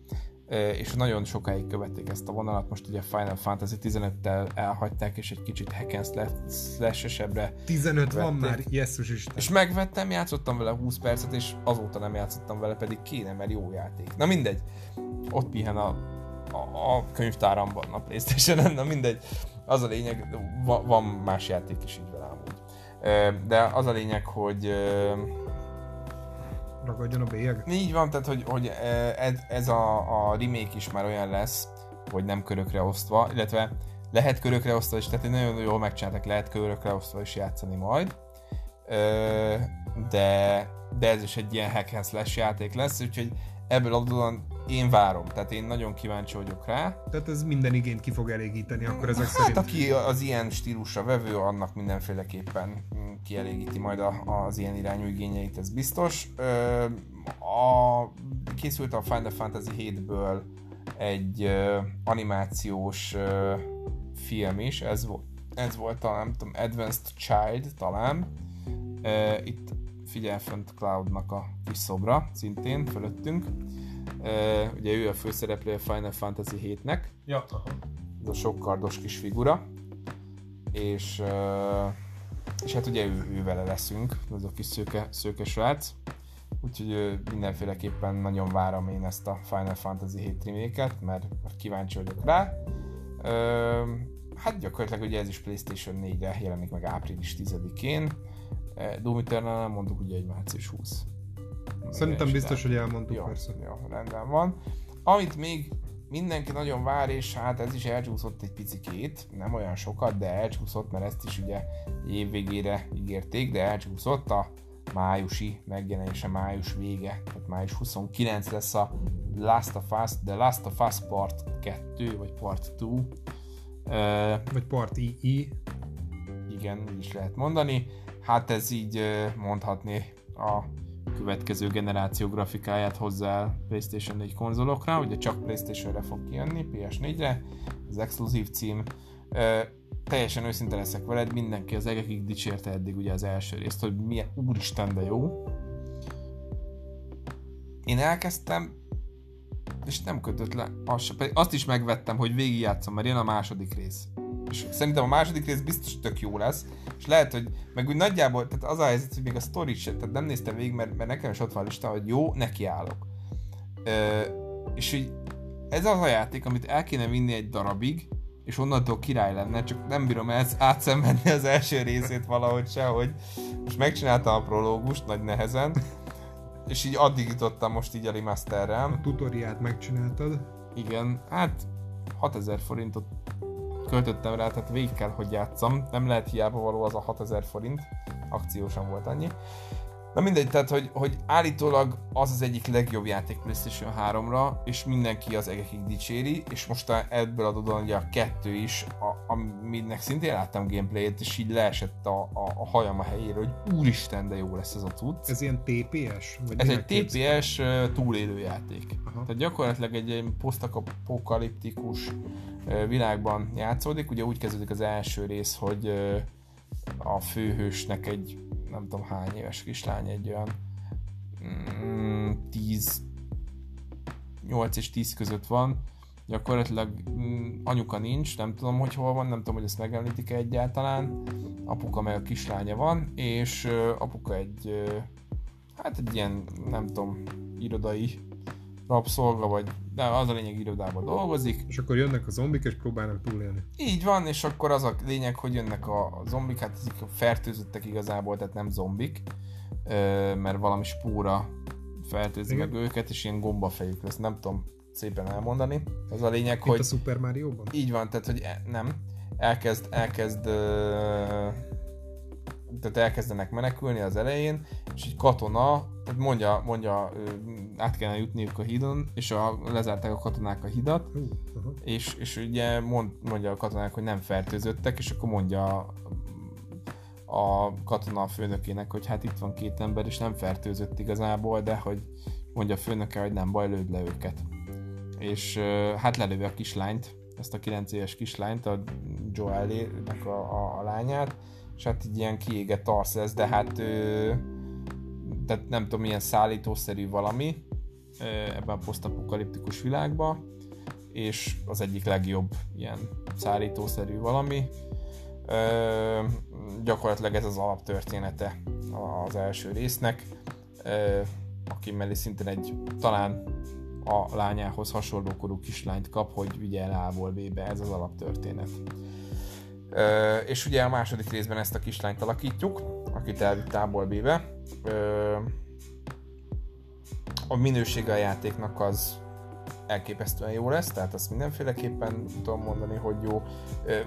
és nagyon sokáig követték ezt a vonalat, most ugye Final Fantasy 15-tel elhagyták, és egy kicsit hack and slash-esebbre 15 vették. van már, jesszus Isten. És megvettem, játszottam vele 20 percet, és azóta nem játszottam vele, pedig kéne, mert jó játék. Na mindegy, ott pihen a, a, a könyvtáramban a Playstation, na mindegy. Az a lényeg, van más játék is így vele amúgy. De az a lényeg, hogy ragadjon a bélyeg? Így van, tehát hogy, hogy ez, ez a, a remake is már olyan lesz, hogy nem körökre osztva, illetve lehet körökre osztva is, tehát nagyon jól megcsináltak, lehet körökre osztva is játszani majd, de, de ez is egy ilyen hack and slash játék lesz, úgyhogy ebből adódóan én várom, tehát én nagyon kíváncsi vagyok rá. Tehát ez minden igényt ki fog elégíteni, akkor ezek hát, szerint? aki az ilyen stílusra vevő, annak mindenféleképpen kielégíti majd a, az ilyen irányú igényeit, ez biztos. A, készült a Final Fantasy 7-ből egy animációs film is, ez, volt, ez volt a, nem tudom, Advanced Child talán. Itt figyel fönt Cloudnak a kis szobra, szintén fölöttünk. Ugye ő a főszereplő a Final Fantasy 7-nek. Ja. Ez a sokkardos kis figura. És és hát ugye ő, ő vele leszünk, az a kis szőke, szőke srác. Úgyhogy mindenféleképpen nagyon várom én ezt a Final Fantasy 7 remake mert, mert kíváncsi vagyok rá. Hát gyakorlatilag ugye ez is Playstation 4-re jelenik meg április 10-én. Doom Eternal mondtuk ugye egy március 20. Szerintem biztos, hogy elmondtuk jó, persze. Jó, rendben van. Amit még mindenki nagyon vár, és hát ez is elcsúszott egy picikét, nem olyan sokat, de elcsúszott, mert ezt is ugye évvégére ígérték, de elcsúszott a májusi megjelenése, május vége, tehát május 29 lesz a Last of Us, The Last of Us Part 2, vagy Part 2. Uh, vagy Part II. Igen, így is lehet mondani. Hát ez így mondhatni a következő generáció grafikáját hozzá PlayStation 4 konzolokra, ugye csak PlayStation-re fog kijönni, PS4-re, az exkluzív cím. Ö, teljesen őszinte leszek veled, mindenki az egekig dicsérte eddig ugye az első részt, hogy milyen úristen de jó. Én elkezdtem, és nem kötött le, azt, azt is megvettem, hogy végigjátszom, mert jön a második rész és szerintem a második rész biztos tök jó lesz, és lehet, hogy meg úgy nagyjából, tehát az a helyzet, hogy még a story se, tehát nem néztem végig, mert, mert nekem is ott van a lista, hogy jó, nekiállok. Ö, és hogy ez az a játék, amit el kéne vinni egy darabig, és onnantól király lenne, csak nem bírom ezt átszenvedni az első részét valahogy se, hogy most megcsináltam a prológust nagy nehezen, és így addig jutottam most így a remasterrel. A tutoriát megcsináltad? Igen, hát 6000 forintot költöttem rá, tehát végig kell, hogy játszam. Nem lehet hiába való az a 6000 forint, akciósan volt annyi. Na mindegy, tehát hogy, hogy állítólag az az egyik legjobb játék PlayStation 3-ra, és mindenki az egekig dicséri, és most ebből adódóan ugye a kettő is, a, aminek szintén láttam gameplayet, és így leesett a, a, a hajam a helyére, hogy úristen, de jó lesz ez a cucc. Ez ilyen TPS? Vagy ez egy TPS túlélő játék. Aha. Tehát gyakorlatilag egy, egy posztapokaliptikus világban játszódik. Ugye úgy kezdődik az első rész, hogy a főhősnek egy nem tudom hány éves kislány, egy olyan mm, 10 8 és 10 között van, gyakorlatilag mm, anyuka nincs, nem tudom, hogy hol van, nem tudom, hogy ezt megemlítik egyáltalán, apuka meg a kislánya van, és apuka egy, hát egy ilyen, nem tudom, irodai rabszolga, vagy de az a lényeg irodában dolgozik. És akkor jönnek a zombik, és próbálnak túlélni. Így van, és akkor az a lényeg, hogy jönnek a zombik, hát ezek fertőzöttek igazából, tehát nem zombik, mert valami spóra fertőzi meg őket, és ilyen gombafejük lesz, nem tudom szépen elmondani. Az a lényeg, Itt hogy... a Super Mario-ban? Így van, tehát hogy e, nem. Elkezd, elkezd tehát elkezdenek menekülni az elején, és egy katona, tehát mondja, mondja, át kellene jutniuk a hídon, és a, lezárták a katonák a hidat, uh-huh. és, és ugye mond, mondja a katonák, hogy nem fertőzöttek, és akkor mondja a katona a főnökének, hogy hát itt van két ember, és nem fertőzött igazából, de hogy mondja a főnöke, hogy nem baj, lőd le őket. És hát lelövi a kislányt, ezt a 9 éves kislányt, a Joelének a, a, a lányát, és hát így ilyen kiégett arc lesz, de hát ő, tehát nem tudom, milyen szállítószerű valami, ebben a posztapokaliptikus világba, és az egyik legjobb ilyen szárítószerű valami. Ö, gyakorlatilag ez az alaptörténete az első résznek, ö, aki mellé szintén egy talán a lányához hasonló korú kislányt kap, hogy vigye el A-ból B-be, ez az alaptörténet. Ö, és ugye a második részben ezt a kislányt alakítjuk, akit elvitt A-ból B-be. A minősége a játéknak az elképesztően jó lesz, tehát azt mindenféleképpen tudom mondani, hogy jó.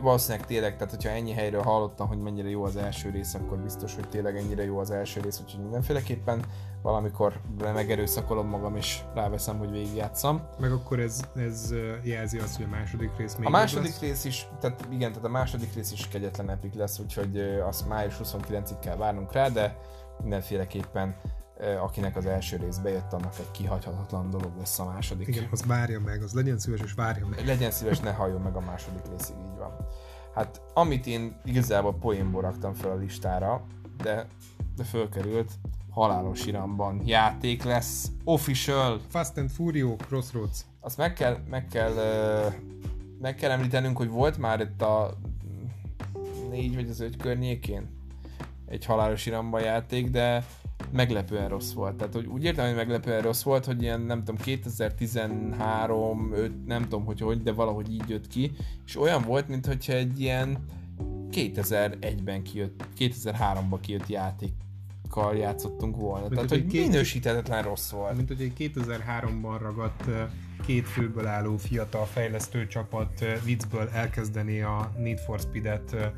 Valószínűleg tényleg, tehát hogyha ennyi helyről hallottam, hogy mennyire jó az első rész, akkor biztos, hogy tényleg ennyire jó az első rész, úgyhogy mindenféleképpen valamikor megerőszakolom magam és ráveszem, hogy végigjátszam. Meg akkor ez, ez jelzi azt, hogy a második rész még A második lesz? rész is, tehát igen, tehát a második rész is kegyetlen epik lesz, úgyhogy azt május 29-ig kell várnunk rá, de mindenféleképpen akinek az első rész bejött, annak egy kihagyhatatlan dolog lesz a második. Igen, az várja meg, az legyen szíves, és várja meg. Legyen szíves, ne halljon meg a második részig, így van. Hát, amit én igazából poénból raktam fel a listára, de, de fölkerült, halálos iramban játék lesz, official. Fast and Furious Crossroads. Azt meg kell, meg kell, meg kell említenünk, hogy volt már itt a négy vagy az öt környékén egy halálos iramban játék, de meglepően rossz volt. Tehát hogy úgy értem, hogy meglepően rossz volt, hogy ilyen nem tudom 2013, 5, nem tudom hogy hogy, de valahogy így jött ki, és olyan volt, mintha egy ilyen 2001-ben kijött, 2003-ban kijött játék játszottunk volna. Mint Tehát, hogy, hogy minősíthetetlen rossz volt. Mint hogy egy 2003-ban ragadt két főből álló fiatal fejlesztő csapat viccből elkezdeni a Need for Speed-et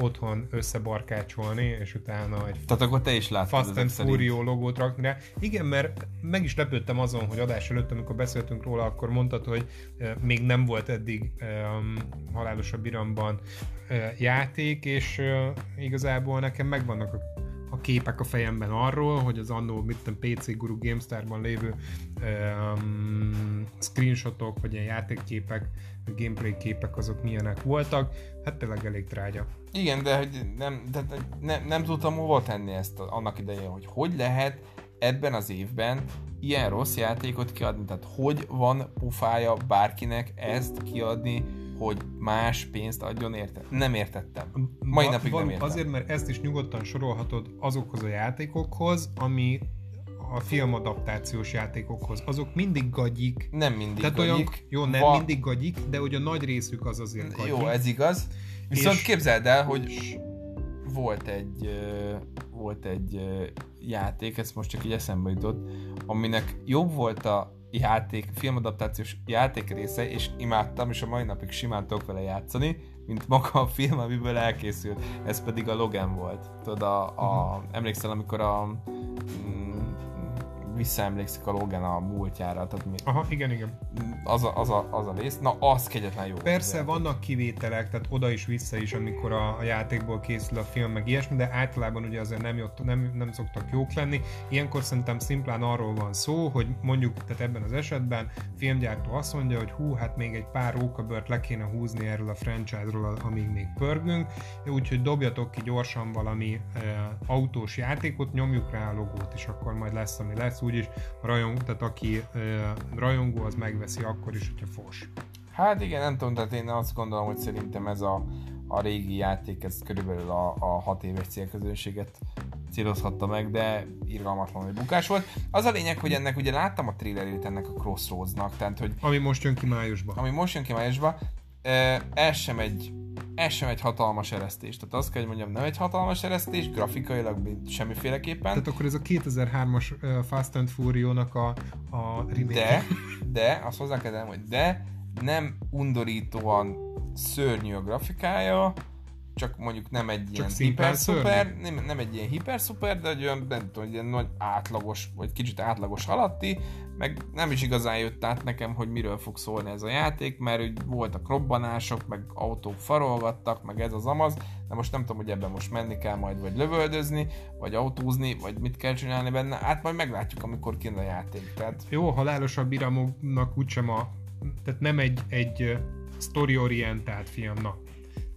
otthon összebarkácsolni, és utána egy Tehát akkor te is láttad Fast and Furious logót rakni rá. Igen, mert meg is lepődtem azon, hogy adás előtt, amikor beszéltünk róla, akkor mondtad, hogy még nem volt eddig um, halálosabb iramban uh, játék, és uh, igazából nekem megvannak a a képek a fejemben arról, hogy az annó, mit tudom, PC Guru GameStar-ban lévő um, screenshotok, vagy ilyen játékképek, gameplay képek azok milyenek voltak, hát tényleg elég trágya. Igen, de hogy nem, de nem, nem tudtam hova tenni ezt annak idején, hogy hogy lehet ebben az évben ilyen rossz játékot kiadni, tehát hogy van pufája bárkinek ezt kiadni, hogy más pénzt adjon érte. Nem értettem. Mai Va- napig nem értem. Azért, mert ezt is nyugodtan sorolhatod azokhoz a játékokhoz, ami a filmadaptációs játékokhoz. Azok mindig gagyik. Nem mindig Tehát gagyik. Olyan, jó, nem Va- mindig gagyik, de hogy a nagy részük az azért gagyik. Jó, ez igaz. Viszont és, képzeld el, hogy volt egy volt egy játék, ez most csak így eszembe jutott, aminek jobb volt a játék, filmadaptációs játék része, és imádtam, és a mai napig simán tudok vele játszani, mint maga a film, amiből elkészült. Ez pedig a Logan volt. Tudod, a, a, uh-huh. emlékszel, amikor a visszaemlékszik a Logan a múltjára. Tehát mi, Aha, igen, igen. Az a, az, a, az a rész, na az kegyetlen jó. Persze vannak kivételek, tehát oda is vissza is, amikor a, a játékból készül a film, meg ilyesmi, de általában ugye azért nem, jött, nem, nem szoktak jók lenni. Ilyenkor szerintem szimplán arról van szó, hogy mondjuk, tehát ebben az esetben filmgyártó azt mondja, hogy hú, hát még egy pár rókabört le kéne húzni erről a franchise-ról, amíg még pörgünk, úgyhogy dobjatok ki gyorsan valami e, autós játékot, nyomjuk rá a logót, és akkor majd lesz, ami lesz úgyis rajong, tehát aki rajongó, az megveszi akkor is, hogyha fos. Hát igen, nem tudom, tehát én azt gondolom, hogy szerintem ez a, a régi játék, ez körülbelül a, a hat éves célközönséget célozhatta meg, de irgalmatlan, hogy bukás volt. Az a lényeg, hogy ennek ugye láttam a trailerét ennek a Crossroads-nak, tehát hogy... Ami most jön ki májusban. Ami most jön ki májusban, ez sem egy ez sem egy hatalmas eresztés. Tehát azt kell, hogy mondjam, nem egy hatalmas eresztés, grafikailag semmiféleképpen. Tehát akkor ez a 2003-as Fast and Furious-nak a, a remake. De, de, azt hozzá kell hogy de nem undorítóan szörnyű a grafikája, csak mondjuk nem egy csak ilyen hiper-szuper, nem, nem egy ilyen hiper-szuper, de egy olyan, nem tudom, egy ilyen nagy átlagos, vagy kicsit átlagos alatti, meg nem is igazán jött át nekem, hogy miről fog szólni ez a játék, mert úgy voltak robbanások, meg autók farolgattak, meg ez az amaz, de most nem tudom, hogy ebben most menni kell majd, vagy lövöldözni, vagy autózni, vagy mit kell csinálni benne, hát majd meglátjuk, amikor kint a játék. Tehát... Jó, halálosabb iramoknak úgysem a, tehát nem egy, egy story-orientált filmnak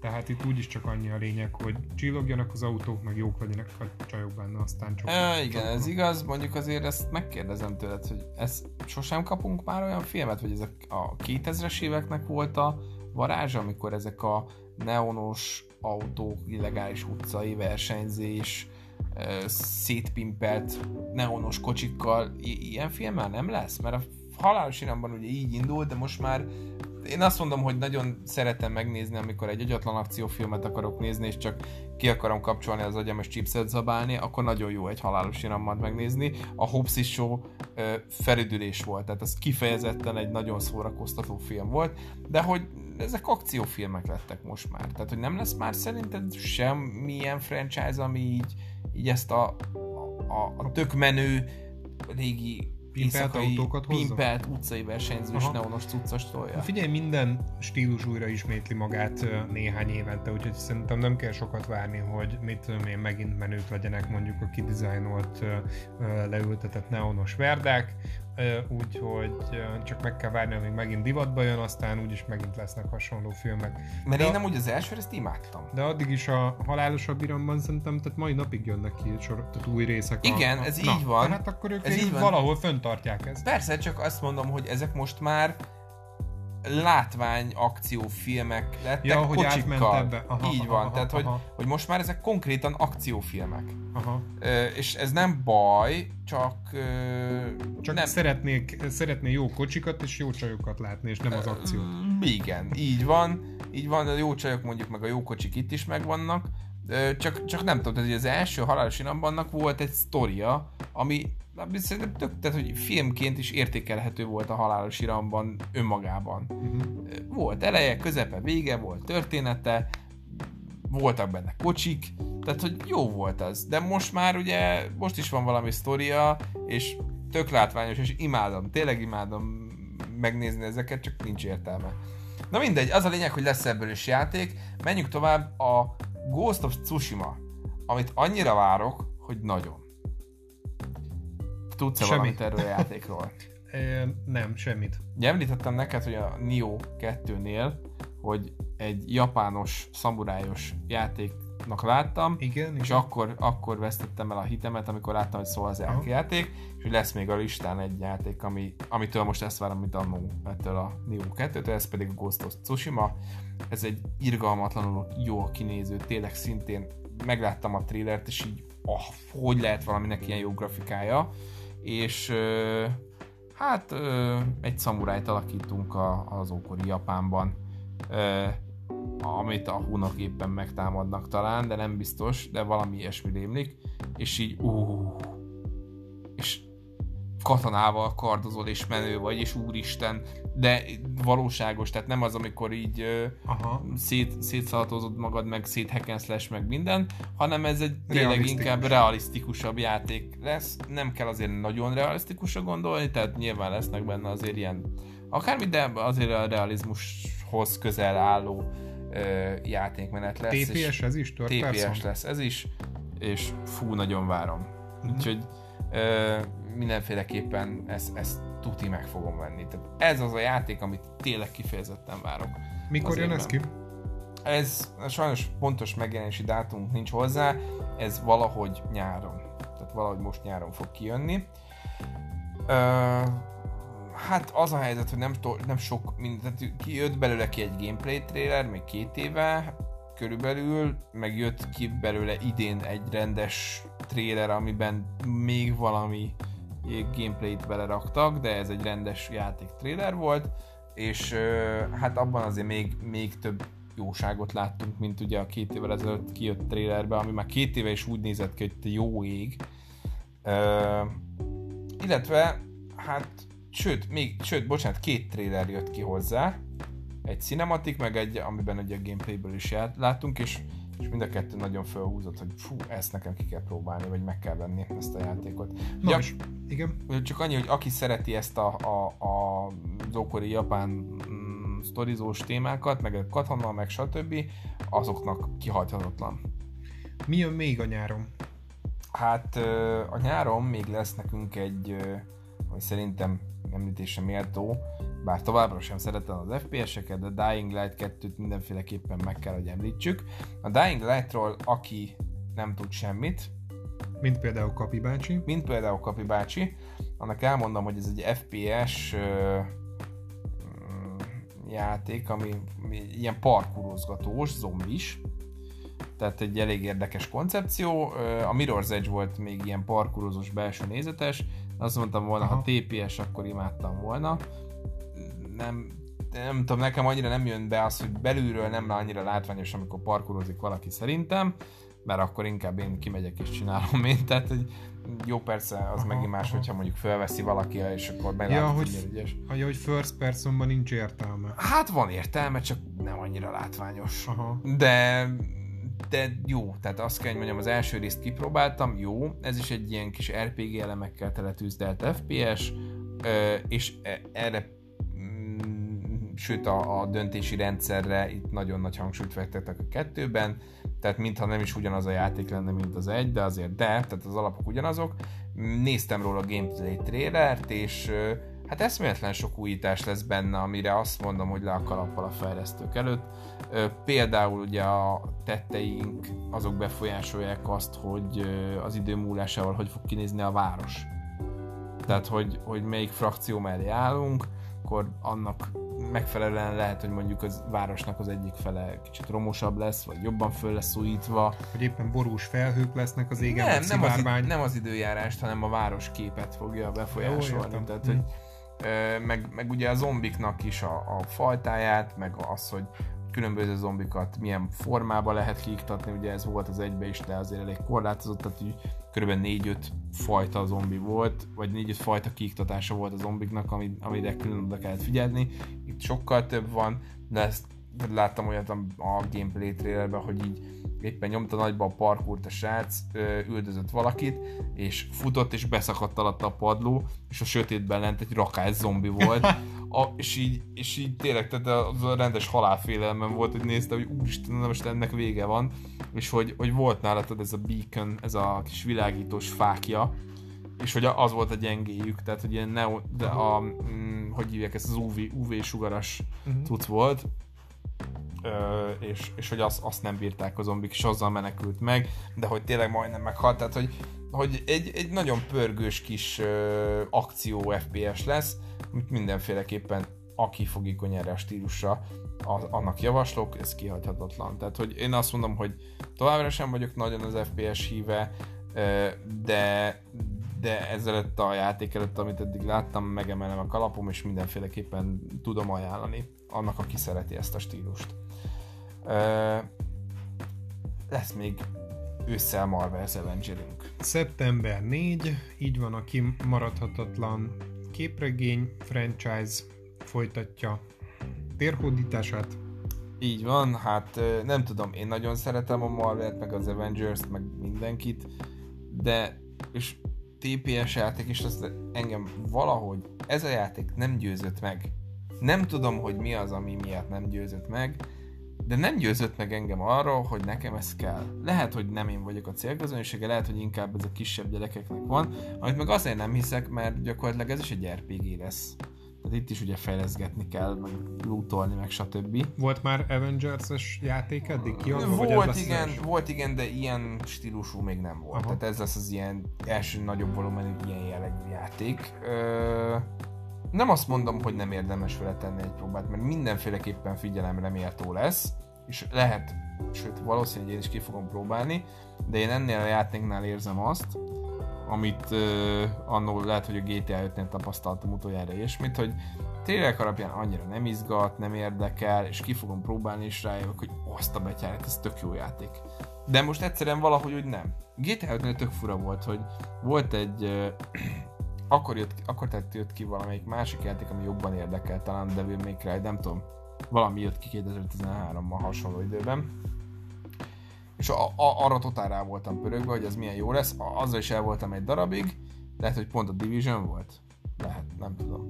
Tehát itt úgyis csak annyi a lényeg, hogy csillogjanak az autók, meg jók legyenek a csajok benne, aztán csak... E, igen, ez igaz, mondjuk azért ezt megkérdezem tőled, hogy ezt sosem kapunk már olyan filmet, hogy ezek a 2000-es éveknek volt a varázsa, amikor ezek a neonos autók, illegális utcai versenyzés, szétpimpelt neonos kocsikkal, I- ilyen film már nem lesz? Mert a halálos iramban ugye így indult, de most már én azt mondom, hogy nagyon szeretem megnézni, amikor egy agyatlan akciófilmet akarok nézni, és csak ki akarom kapcsolni az agyam és chipset zabálni, akkor nagyon jó egy halálos irammat megnézni. A Hobbs Show ö, felüdülés volt, tehát ez kifejezetten egy nagyon szórakoztató film volt, de hogy ezek akciófilmek lettek most már. Tehát, hogy nem lesz már szerinted semmilyen franchise, ami így, így ezt a, a, a tök menő régi Pimpelt autókat hozza? pimpelt utcai versenyzős Aha. neonos cuccas tolja. Figyelj, minden stílus újra ismétli magát néhány évente, úgyhogy szerintem nem kell sokat várni, hogy mit tudom én, megint menők legyenek mondjuk a kidizájnolt leültetett neonos verdák, úgyhogy csak meg kell várni, amíg megint divatba jön, aztán úgyis megint lesznek hasonló filmek. Mert De- én nem úgy az első ezt imádtam. De addig is a halálosabb iramban szerintem, tehát mai napig jönnek ki sor, tehát új részek. a- Igen, a, ez na, így van. Tehát akkor ők ez így van. valahol föntartják ezt. Persze, csak azt mondom, hogy ezek most már látvány akciófilmek lettek Ja, hogy kocsikkal. ebbe. Aha, Így aha, van, aha, tehát hogy, aha. hogy most már ezek konkrétan akciófilmek. Aha. Ö, és ez nem baj, csak, ö, Csak nem, szeretnék, szeretné jó kocsikat és jó csajokat látni, és nem az akciót. Ö, Igen, így van. Így van, a jó csajok mondjuk meg a jó kocsik itt is megvannak. Csak, csak nem tudom, hogy az első halálos irambannak volt egy sztoria, ami ami szerintem tök, tehát hogy filmként is értékelhető volt a halálos iramban önmagában. Uh-huh. Volt eleje, közepe, vége, volt története, voltak benne kocsik, tehát hogy jó volt az. De most már ugye, most is van valami sztoria, és tök látványos, és imádom, tényleg imádom megnézni ezeket, csak nincs értelme. Na mindegy, az a lényeg, hogy lesz ebből is játék. Menjünk tovább a Ghost of Tsushima, amit annyira várok, hogy nagyon. Tudsz-e Semmit. valamit erről a játékról? E, nem, semmit. Említettem neked, hogy a Nio 2-nél, hogy egy japános, szamurájos játéknak láttam, Igen, és igen. akkor, akkor vesztettem el a hitemet, amikor láttam, hogy szól az Aha. játék, és hogy lesz még a listán egy játék, ami, amitől most ezt várom, mint annó ettől a Nio 2-től, ez pedig a Ghost of Tsushima. Ez egy irgalmatlanul jó kinéző, tényleg szintén megláttam a trailert, és így, oh, hogy lehet valaminek ilyen jó grafikája, és ö, hát ö, egy szamurájt alakítunk a, az ókori Japánban, ö, amit a hunok éppen megtámadnak talán, de nem biztos, de valami ilyesmi rémlik, és így ú, és katonával kardozol, és menő vagy, és úristen, de valóságos, tehát nem az, amikor így Aha. szét, szétszalatozod magad, meg széthekenszles, meg minden, hanem ez egy tényleg inkább realisztikusabb játék lesz. Nem kell azért nagyon realisztikusra gondolni, tehát nyilván lesznek benne azért ilyen akármi, de azért a realizmushoz közel álló ö, játékmenet lesz. és- TPS ez is? Third TPS person? lesz ez is, és fú, nagyon várom. Mhm. Úgyhogy ö, mindenféleképpen ezt, ezt tuti meg fogom venni. Tehát ez az a játék, amit tényleg kifejezetten várok. Mikor jön ez ki? Ez sajnos pontos megjelenési dátumunk nincs hozzá, ez valahogy nyáron. Tehát valahogy most nyáron fog kijönni. Ö, hát az a helyzet, hogy nem, nem sok minden, tehát kijött belőle ki egy gameplay trailer, még két éve körülbelül, meg jött ki belőle idén egy rendes trailer, amiben még valami gameplayt beleraktak, de ez egy rendes játék trailer volt, és hát abban azért még, még több jóságot láttunk, mint ugye a két évvel ezelőtt kijött trailerbe, ami már két éve is úgy nézett ki, hogy jó ég. Ö, illetve, hát, sőt, még, sőt, bocsánat, két trailer jött ki hozzá, egy cinematik, meg egy, amiben ugye a gameplayből is ját, láttunk, és, és mind a kettő nagyon felhúzott, hogy fú, ezt nekem ki kell próbálni, vagy meg kell venni ezt a játékot. Na, Ja, igen. csak annyi, hogy aki szereti ezt a, a, a az ókori japán mm, sztorizós témákat, meg a katona, meg stb., azoknak kihagyhatatlan. Mi jön még a nyáron? Hát a nyáron még lesz nekünk egy, ami szerintem említése méltó, bár továbbra sem szeretem az FPS-eket, de Dying Light 2-t mindenféleképpen meg kell, hogy említsük. A Dying Light-ról, aki nem tud semmit, mint például Kapi bácsi. Mint például Kapi bácsi. Annak elmondom, hogy ez egy FPS ö, mm, játék, ami ilyen parkurozgatós, zombis. Tehát egy elég érdekes koncepció. A Mirror's Edge volt még ilyen parkurozós belső nézetes. Azt mondtam volna, Aha. ha TPS, akkor imádtam volna. Nem, nem tudom, nekem annyira nem jön be az, hogy belülről nem annyira látványos, amikor parkurozik valaki szerintem mert akkor inkább én kimegyek és csinálom én, tehát hogy jó persze, az aha, megint más, aha. hogyha mondjuk felveszi valaki, és akkor meglátod, ja, hogy, hogy ügyes. Ja, hogy first personban nincs értelme. Hát van értelme, csak nem annyira látványos. Aha. De de jó, tehát azt kell, hogy mondjam, az első részt kipróbáltam, jó, ez is egy ilyen kis RPG elemekkel teletűzdelt FPS, és e, erre mm, sőt a, a döntési rendszerre itt nagyon nagy hangsúlyt fektettek a kettőben, tehát mintha nem is ugyanaz a játék lenne, mint az egy, de azért de, tehát az alapok ugyanazok. Néztem róla a gameplay trailert, és hát eszméletlen sok újítás lesz benne, amire azt mondom, hogy le a kalappal a fejlesztők előtt. Például ugye a tetteink azok befolyásolják azt, hogy az idő múlásával hogy fog kinézni a város. Tehát, hogy, hogy melyik frakció mellé állunk, akkor annak megfelelően lehet, hogy mondjuk az városnak az egyik fele kicsit romosabb lesz, vagy jobban föl lesz újítva. Hogy éppen borús felhők lesznek az égen, nem, nem az, nem az időjárást, hanem a város képet fogja befolyásolni. Jó, Tehát, hogy, hm. Meg, meg ugye a zombiknak is a, a fajtáját, meg az, hogy különböző zombikat milyen formába lehet kiiktatni, ugye ez volt az egybe is, de azért elég korlátozott, tehát így kb. 4-5 fajta zombi volt, vagy 4-5 fajta kiiktatása volt a zombiknak, ami, amire külön oda kellett figyelni. Itt sokkal több van, de ezt láttam olyat a gameplay trailerben, hogy így éppen nyomta nagyba a parkourt a srác, üldözött valakit, és futott, és beszakadt alatt a padló, és a sötétben lent egy rakás zombi volt, a, és, így, és így tényleg, tehát az a rendes halálfélelmem volt, hogy nézte, hogy úristen, na most ennek vége van, és hogy, hogy volt nálad ez a beacon, ez a kis világítós fákja, és hogy az volt a gyengéjük, tehát hogy ilyen neo, de a, mm, hogy hívják ezt az UV, UV sugaras uh-huh. cucc volt, És, és hogy azt, azt nem bírták a zombik, és azzal menekült meg, de hogy tényleg majdnem meghalt, tehát hogy, hogy egy, egy nagyon pörgős kis ö, akció FPS lesz, amit mindenféleképpen aki fogékony erre a stílusra, az, annak javaslok, ez kihagyhatatlan. Tehát, hogy én azt mondom, hogy továbbra sem vagyok nagyon az FPS híve, de, de ezelőtt a játék előtt, amit eddig láttam, megemelem a kalapom, és mindenféleképpen tudom ajánlani annak, aki szereti ezt a stílust. Lesz még ősszel Marvel's Avengerünk. Szeptember 4, így van a kimaradhatatlan képregény franchise folytatja térhódítását. Így van, hát nem tudom, én nagyon szeretem a Marvel-t, meg az Avengers-t, meg mindenkit, de és TPS játék, és azt engem valahogy ez a játék nem győzött meg. Nem tudom, hogy mi az, ami miatt nem győzött meg, de nem győzött meg engem arról, hogy nekem ez kell. Lehet, hogy nem én vagyok a célközönsége, lehet, hogy inkább ez a kisebb gyerekeknek van, amit meg azért nem hiszek, mert gyakorlatilag ez is egy RPG lesz. Tehát itt is ugye fejleszgetni kell, meg lootolni, meg stb. Volt már Avengers-es játék eddig kiadva? Volt igen, volt igen, de ilyen stílusú még nem volt. Aha. Tehát ez lesz az ilyen első nagyobb volumenű ilyen jellegű játék. Ö, nem azt mondom, hogy nem érdemes vele tenni egy próbát, mert mindenféleképpen figyelemre méltó lesz, és lehet, sőt valószínűleg én is ki fogom próbálni, de én ennél a játéknál érzem azt, amit uh, annól lehet, hogy a GTA 5-nél tapasztaltam utoljára mint hogy tényleg alapján annyira nem izgat, nem érdekel, és ki fogom próbálni, és rájövök, hogy azt a betyárát, ez tök jó játék. De most egyszerűen valahogy úgy nem. GTA 5-nél tök fura volt, hogy volt egy uh, akkor, jött, akkor tett jött ki valamelyik másik játék, ami jobban érdekel, talán Devil May Cry, nem tudom, valami jött ki 2013-ban hasonló időben, és a, a, arra totál rá voltam pörögve, hogy ez milyen jó lesz, azzal is el voltam egy darabig, lehet, hogy pont a Division volt, lehet, nem tudom.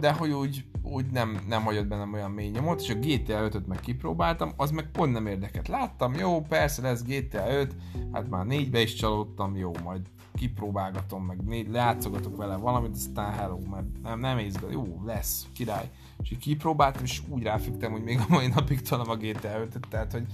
De hogy úgy, úgy nem, nem hagyott bennem olyan mély nyomot, és a GTA 5-öt meg kipróbáltam, az meg pont nem érdekelt. Láttam, jó, persze lesz GTA 5, hát már négybe is csalódtam, jó, majd kipróbálgatom, meg né- leátszogatok vele valamit, aztán hello, mert nem, nem izgat, jó, lesz, király. És így kipróbáltam, és úgy ráfügtem, hogy még a mai napig talán a GTA 5 tehát hogy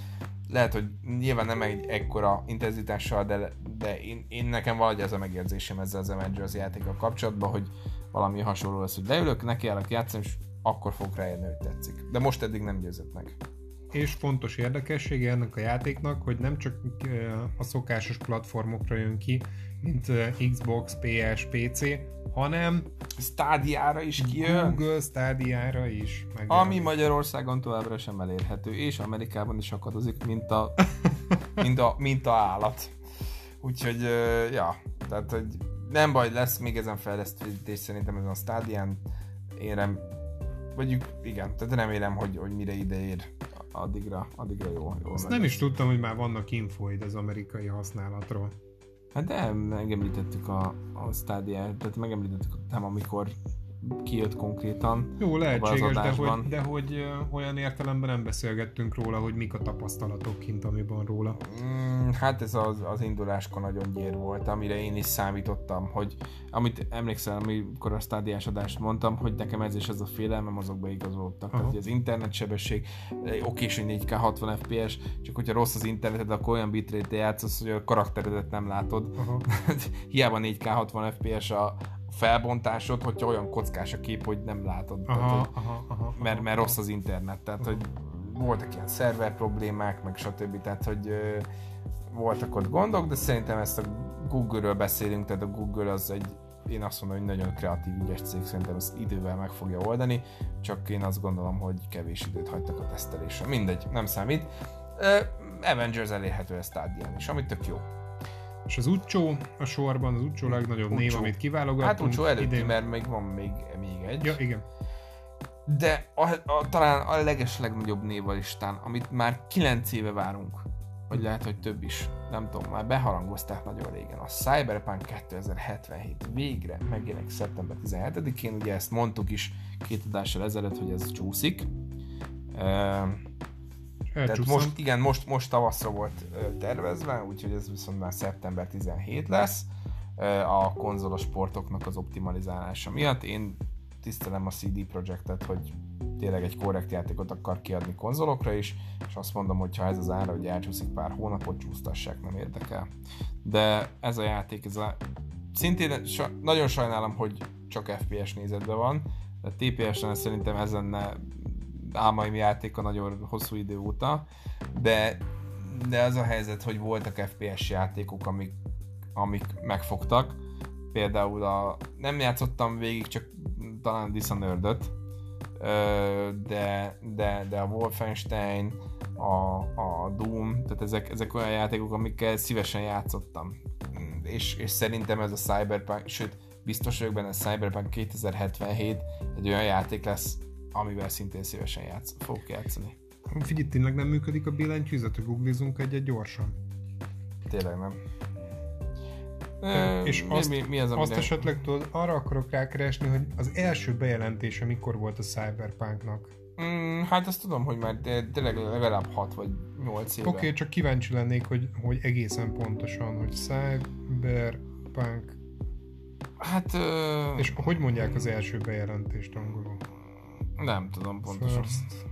lehet, hogy nyilván nem egy ekkora intenzitással, de, de én, én nekem valahogy ez a megérzésem ezzel az Avengers játékkal kapcsolatban, hogy valami hasonló lesz, hogy leülök, nekiállok játszani, és akkor fogok rájönni, hogy tetszik. De most eddig nem győzött meg. És fontos érdekessége ennek a játéknak, hogy nem csak a szokásos platformokra jön ki, mint Xbox, PS, PC, hanem Stadia-ra is kijön. Google Stadia-ra is. Ami Magyarországon továbbra sem elérhető, és Amerikában is akadozik, mint a, mint a, mint a állat. Úgyhogy, ja, tehát, hogy nem baj, lesz még ezen fejlesztés szerintem ezen a stádián. Én rem, vagy igen, tehát remélem, hogy, hogy mire ide ér, addigra, addigra jó. jó Azt nem is tudtam, hogy már vannak infoid az amerikai használatról. Hát de megemlítettük a, a stádiát, tehát megemlítettük nem amikor kijött konkrétan. Jó, lehetséges, de hogy, de hogy olyan értelemben nem beszélgettünk róla, hogy mik a tapasztalatok kint, ami van róla. Mm, hát ez az, az induláskor nagyon gyér volt, amire én is számítottam, hogy amit emlékszel, amikor a stádiás adást mondtam, hogy nekem ez is az a félelmem, azok beigazoltak. Tehát, hogy az internetsebesség, oké, hogy 4K 60 FPS, csak hogyha rossz az interneted, akkor olyan bitrate játszasz, hogy a karakteredet nem látod. Aha. Hiába 4K 60 FPS a, felbontásod, hogyha olyan kockás a kép, hogy nem látod. Aha, tehát, hogy, aha, aha, mert, mert rossz az internet, tehát hogy voltak ilyen szerver problémák, meg stb. Tehát, hogy ö, voltak ott gondok, de szerintem ezt a Google-ről beszélünk, tehát a Google az egy én azt mondom, hogy nagyon kreatív, ügyes cég, szerintem ezt idővel meg fogja oldani, csak én azt gondolom, hogy kevés időt hagytak a tesztelésre. Mindegy, nem számít. Avengers elérhető ezt Stadion is, ami tök jó. És az Ucsó a sorban, az Ucsó legnagyobb Ucsó. név, amit kiválogattunk. Hát Ucsó előtti, idén. mert még van még, még egy. Ja, igen. De a, a, talán a leges legnagyobb név a listán, amit már 9 éve várunk, vagy lehet, hogy több is, nem tudom, már beharangozták nagyon régen. A Cyberpunk 2077 végre megjelenik szeptember 17-én, ugye ezt mondtuk is két adással ezelőtt, hogy ez csúszik. Tehát most, igen, most, most tavaszra volt tervezve, úgyhogy ez viszont már szeptember 17 lesz a konzolos sportoknak az optimalizálása miatt. Én tisztelem a CD Projektet, hogy tényleg egy korrekt játékot akar kiadni konzolokra is, és azt mondom, hogy ha ez az ára, hogy elcsúszik pár hónapot, csúsztassák, nem érdekel. De ez a játék, ez a... szintén nagyon sajnálom, hogy csak FPS nézetben van, de TPS-en szerintem ez lenne álmaim játéka nagyon hosszú idő óta, de, de az a helyzet, hogy voltak FPS játékok, amik, amik megfogtak. Például a, nem játszottam végig, csak talán dishonored de, de, de a Wolfenstein, a, a Doom, tehát ezek, ezek olyan játékok, amikkel szívesen játszottam. És, és szerintem ez a Cyberpunk, sőt, biztos vagyok benne, a Cyberpunk 2077 egy olyan játék lesz, amivel szintén szívesen játsz, fogok játszani. Figyelj, tényleg nem működik a billentyűzet, hogy googlizunk egyet gyorsan? Tényleg nem. E, és mi, azt, mi, mi az, azt esetleg tudod, arra akarok rákeresni, hogy az első bejelentése mikor volt a Cyberpunknak? Mm, hát azt tudom, hogy már tényleg legalább 6 vagy 8 éve. Oké, okay, csak kíváncsi lennék, hogy, hogy egészen pontosan, hogy Cyberpunk... Hát... Uh... És hogy mondják az első bejelentést angolul? Nem tudom pontosan. First.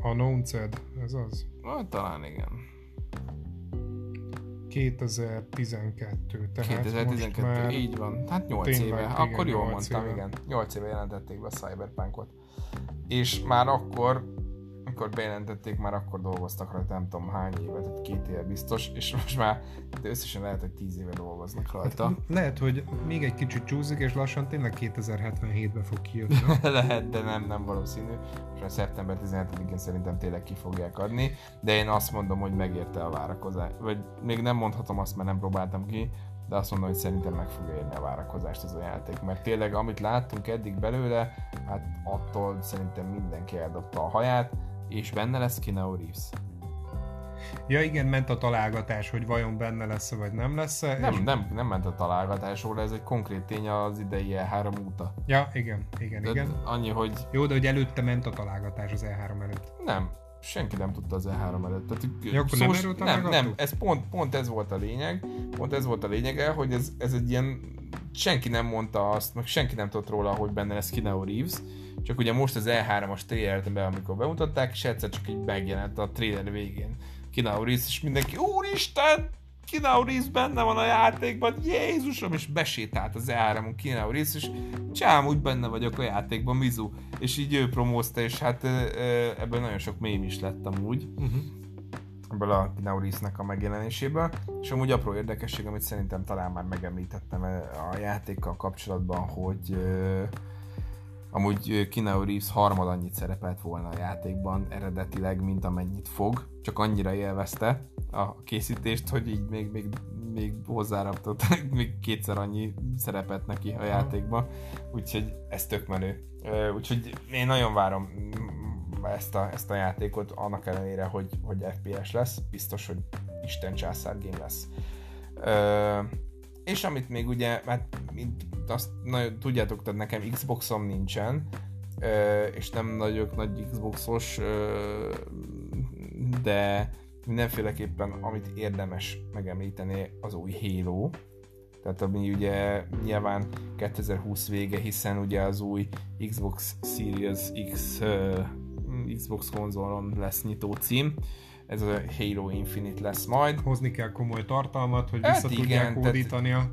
Announced, ez az? Na, talán igen. 2012, tehát 2012, most már így van. Hát 8 éve. Igen, akkor jól mondtam, éve. igen. 8 éve jelentették be a Cyberpunkot. És már akkor amikor bejelentették, már akkor dolgoztak rajta, nem tudom hány éve, tehát két éve biztos, és most már de összesen lehet, hogy tíz éve dolgoznak rajta. Hát, lehet, hogy még egy kicsit csúszik, és lassan tényleg 2077-ben fog kijönni. lehet, de nem, nem valószínű. És a szeptember 17-én szerintem tényleg ki fogják adni, de én azt mondom, hogy megérte a várakozás. Vagy még nem mondhatom azt, mert nem próbáltam ki, de azt mondom, hogy szerintem meg fogja érni a várakozást ez a játék, mert tényleg amit láttunk eddig belőle, hát attól szerintem mindenki eldobta a haját, és benne lesz Keanu Reeves. Ja igen, ment a találgatás, hogy vajon benne lesz vagy nem lesz -e, Nem, és... nem, nem ment a találgatás róla, ez egy konkrét tény az idei E3 óta. Ja, igen, igen, de igen. Annyi, hogy... Jó, de hogy előtte ment a találgatás az E3 előtt. Nem, senki nem tudta az E3 előtt. Tehát, Ja, akkor nem erről nem, találgattuk? nem, ez pont, pont ez volt a lényeg, pont ez volt a lényege, hogy ez, ez egy ilyen, senki nem mondta azt, meg senki nem tudott róla, hogy benne lesz Keanu Reeves, csak ugye most az E3-as trailert be, amikor bemutatták, és egyszer csak így megjelent a trailer végén Keanu Reeves, és mindenki, úristen, Keanu Reeves benne van a játékban, Jézusom, és besétált az E3-on Keanu Reeves, és csám, úgy benne vagyok a játékban, Mizu, és így ő promózta, és hát ebből nagyon sok mém is lett amúgy, Uh-huh. ebből a Keanu Reeves-nek a megjelenéséből, és amúgy apró érdekesség, amit szerintem talán már megemlítettem a játékkal kapcsolatban, hogy amúgy Keanu Reeves harmad annyit szerepelt volna a játékban eredetileg, mint amennyit fog, csak annyira élvezte a készítést, hogy így még, még, még hozzáraktott még kétszer annyi szerepet neki a játékban, úgyhogy ez tök menő. Úgyhogy én nagyon várom mm, ezt a, ezt a játékot, annak ellenére, hogy, hogy FPS lesz, biztos, hogy Isten császár game lesz. És amit még ugye, hát mint azt nagyon tudjátok, tehát nekem Xboxom nincsen, és nem nagyok nagy Xboxos, de mindenféleképpen amit érdemes megemlíteni az új Halo, tehát ami ugye nyilván 2020 vége, hiszen ugye az új Xbox Series X Xbox konzolon lesz nyitó cím, ez a Halo Infinite lesz majd. Hozni kell komoly tartalmat, hogy Hát vissza igen, tudják tehát- hódítani a,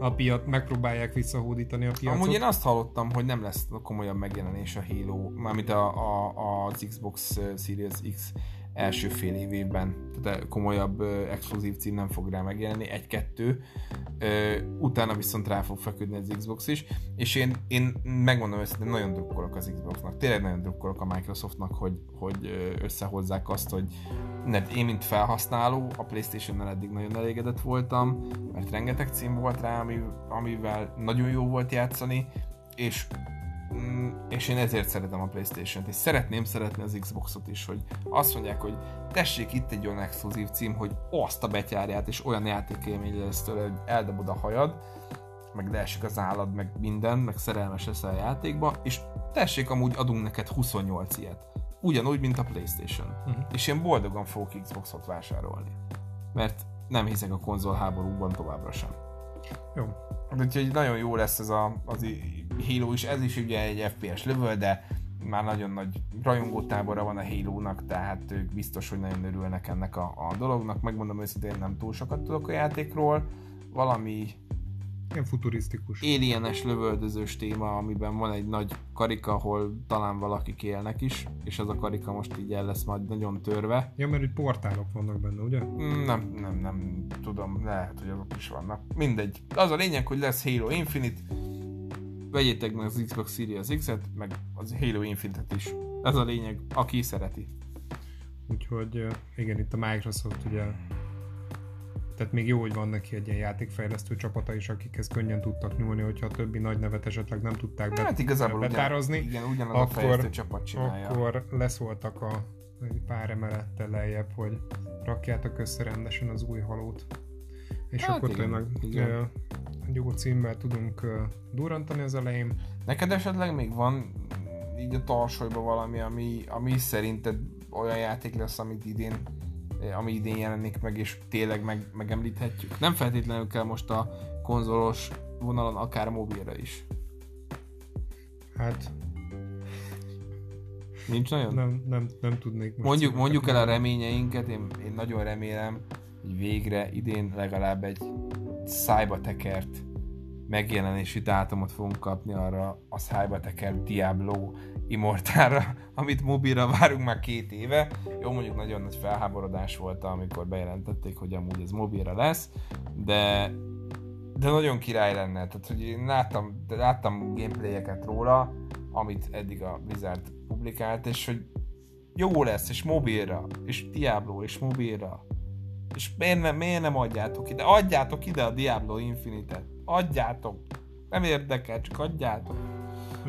a piac, megpróbálják visszahódítani a piacot. Amúgy én azt hallottam, hogy nem lesz komolyabb megjelenés a Halo, mármint a, a, az Xbox Series X első fél évében, tehát komolyabb ö, exkluzív cím nem fog rá megjelenni, egy-kettő, Ö, utána viszont rá fog feküdni az Xbox is, és én, én megmondom őszintén, nagyon drukkolok az Xboxnak, tényleg nagyon drukkolok a Microsoftnak, hogy, hogy összehozzák azt, hogy mert én, mint felhasználó, a Playstation-nel eddig nagyon elégedett voltam, mert rengeteg cím volt rá, ami, amivel nagyon jó volt játszani, és és én ezért szeretem a Playstation-t, és szeretném szeretni az Xboxot is, hogy azt mondják, hogy tessék itt egy olyan exkluzív cím, hogy azt a betyárját, és olyan játékélmény lesz tőle, hogy eldobod a hajad, meg leesik az állad, meg minden, meg szerelmes leszel a játékba, és tessék, amúgy adunk neked 28 ilyet. Ugyanúgy, mint a Playstation. Mhm. És én boldogan fogok Xboxot vásárolni. Mert nem hiszek a konzol háborúban továbbra sem. Jó. Úgyhogy nagyon jó lesz ez a, az Halo is, ez is ugye egy FPS level, de már nagyon nagy rajongótábora van a Halo-nak, tehát ők biztos, hogy nagyon örülnek ennek a, a dolognak. Megmondom őszintén, nem túl sokat tudok a játékról. Valami Ilyen futurisztikus. alienes lövöldözős téma, amiben van egy nagy karika, ahol talán valakik élnek is, és az a karika most így el lesz majd nagyon törve. Ja, mert hogy portálok vannak benne, ugye? Mm, Nem, nem, nem tudom, lehet, hogy azok is vannak. Mindegy. Az a lényeg, hogy lesz Halo Infinite, vegyétek meg az Xbox Series X-et, meg az Halo Infinite-et is. Ez a lényeg, aki szereti. Úgyhogy igen, itt a Microsoft ugye tehát még jó, hogy van neki egy ilyen játékfejlesztő csapata is, akikhez könnyen tudtak nyúlni, hogyha a többi nagy nevet esetleg nem tudták be, Hát igazából betározni, ugyan, igen, ugyanaz akkor- a fejlesztő csapat csinálja. akkor leszóltak a pár emelettel lejjebb, hogy rakjátok össze rendesen az új halót. És Hát akkor igen, tényleg igen. jó címmel tudunk ö, durrantani az elején. Neked esetleg még van így a tarsolyban valami, ami, ami szerinted olyan játék lesz, amit idén ami idén jelenik meg, és tényleg meg, megemlíthetjük. Nem feltétlenül kell most a konzolos vonalon, akár mobilra is. Hát Nincs nagyon? nem, nem, nem tudnék most Mondjuk, mondjuk el a reményeinket, én, én nagyon remélem, hogy végre idén legalább egy szájba tekert megjelenési dátumot fogunk kapni arra a szájba tekert Diablo Immortalra, amit mobilra várunk már két éve. Jó, mondjuk nagyon nagy felháborodás volt, amikor bejelentették, hogy amúgy ez mobilra lesz, de de nagyon király lenne, tehát hogy én láttam, láttam gameplayeket róla, amit eddig a Blizzard publikált, és hogy jó lesz, és mobilra, és Diablo, és mobilra. És miért nem, miért nem adjátok ide? Adjátok ide a Diablo Infinite-et. Adjátok. Nem érdekel, csak adjátok.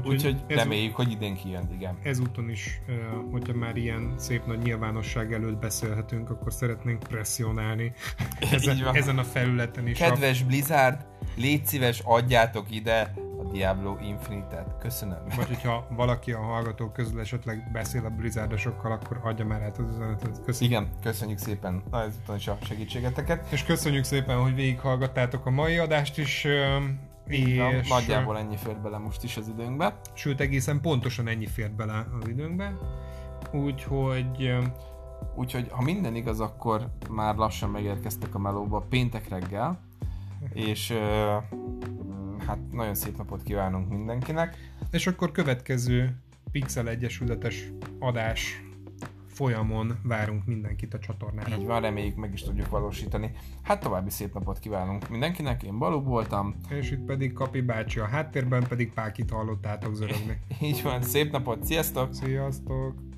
Úgyhogy ez- reméljük, hogy idén kijön, igen. ezúton is, hogyha már ilyen szép nagy nyilvánosság előtt beszélhetünk, akkor szeretnénk presszionálni ezen, ezen a felületen is. A, Kedves Blizzard, légy szíves, adjátok ide a Diablo Infinite-et. Köszönöm. Vagy hogyha valaki a hallgatók közül esetleg beszél a Blizzardosokkal, akkor adja már át az üzenetet. Köszönjük. Igen, köszönjük szépen ezúton is a segítségeteket. És köszönjük szépen, hogy végighallgattátok a mai adást is. És... És Nagyjából ennyi fért bele most is az időnkbe. Sőt, egészen pontosan ennyi fért bele az időnkbe. Úgyhogy Úgyhogy ha minden igaz, akkor már lassan megérkeztek a melóba péntek reggel, és hát nagyon szép napot kívánunk mindenkinek. És akkor következő Pixel Egyesületes adás folyamon várunk mindenkit a csatornára. Így van, reméljük meg is tudjuk valósítani. Hát további szép napot kívánunk mindenkinek, én Balú voltam. És itt pedig Kapi bácsi a háttérben, pedig Pákit hallottátok zörögni. Így van, szép napot, sziasztok! Sziasztok!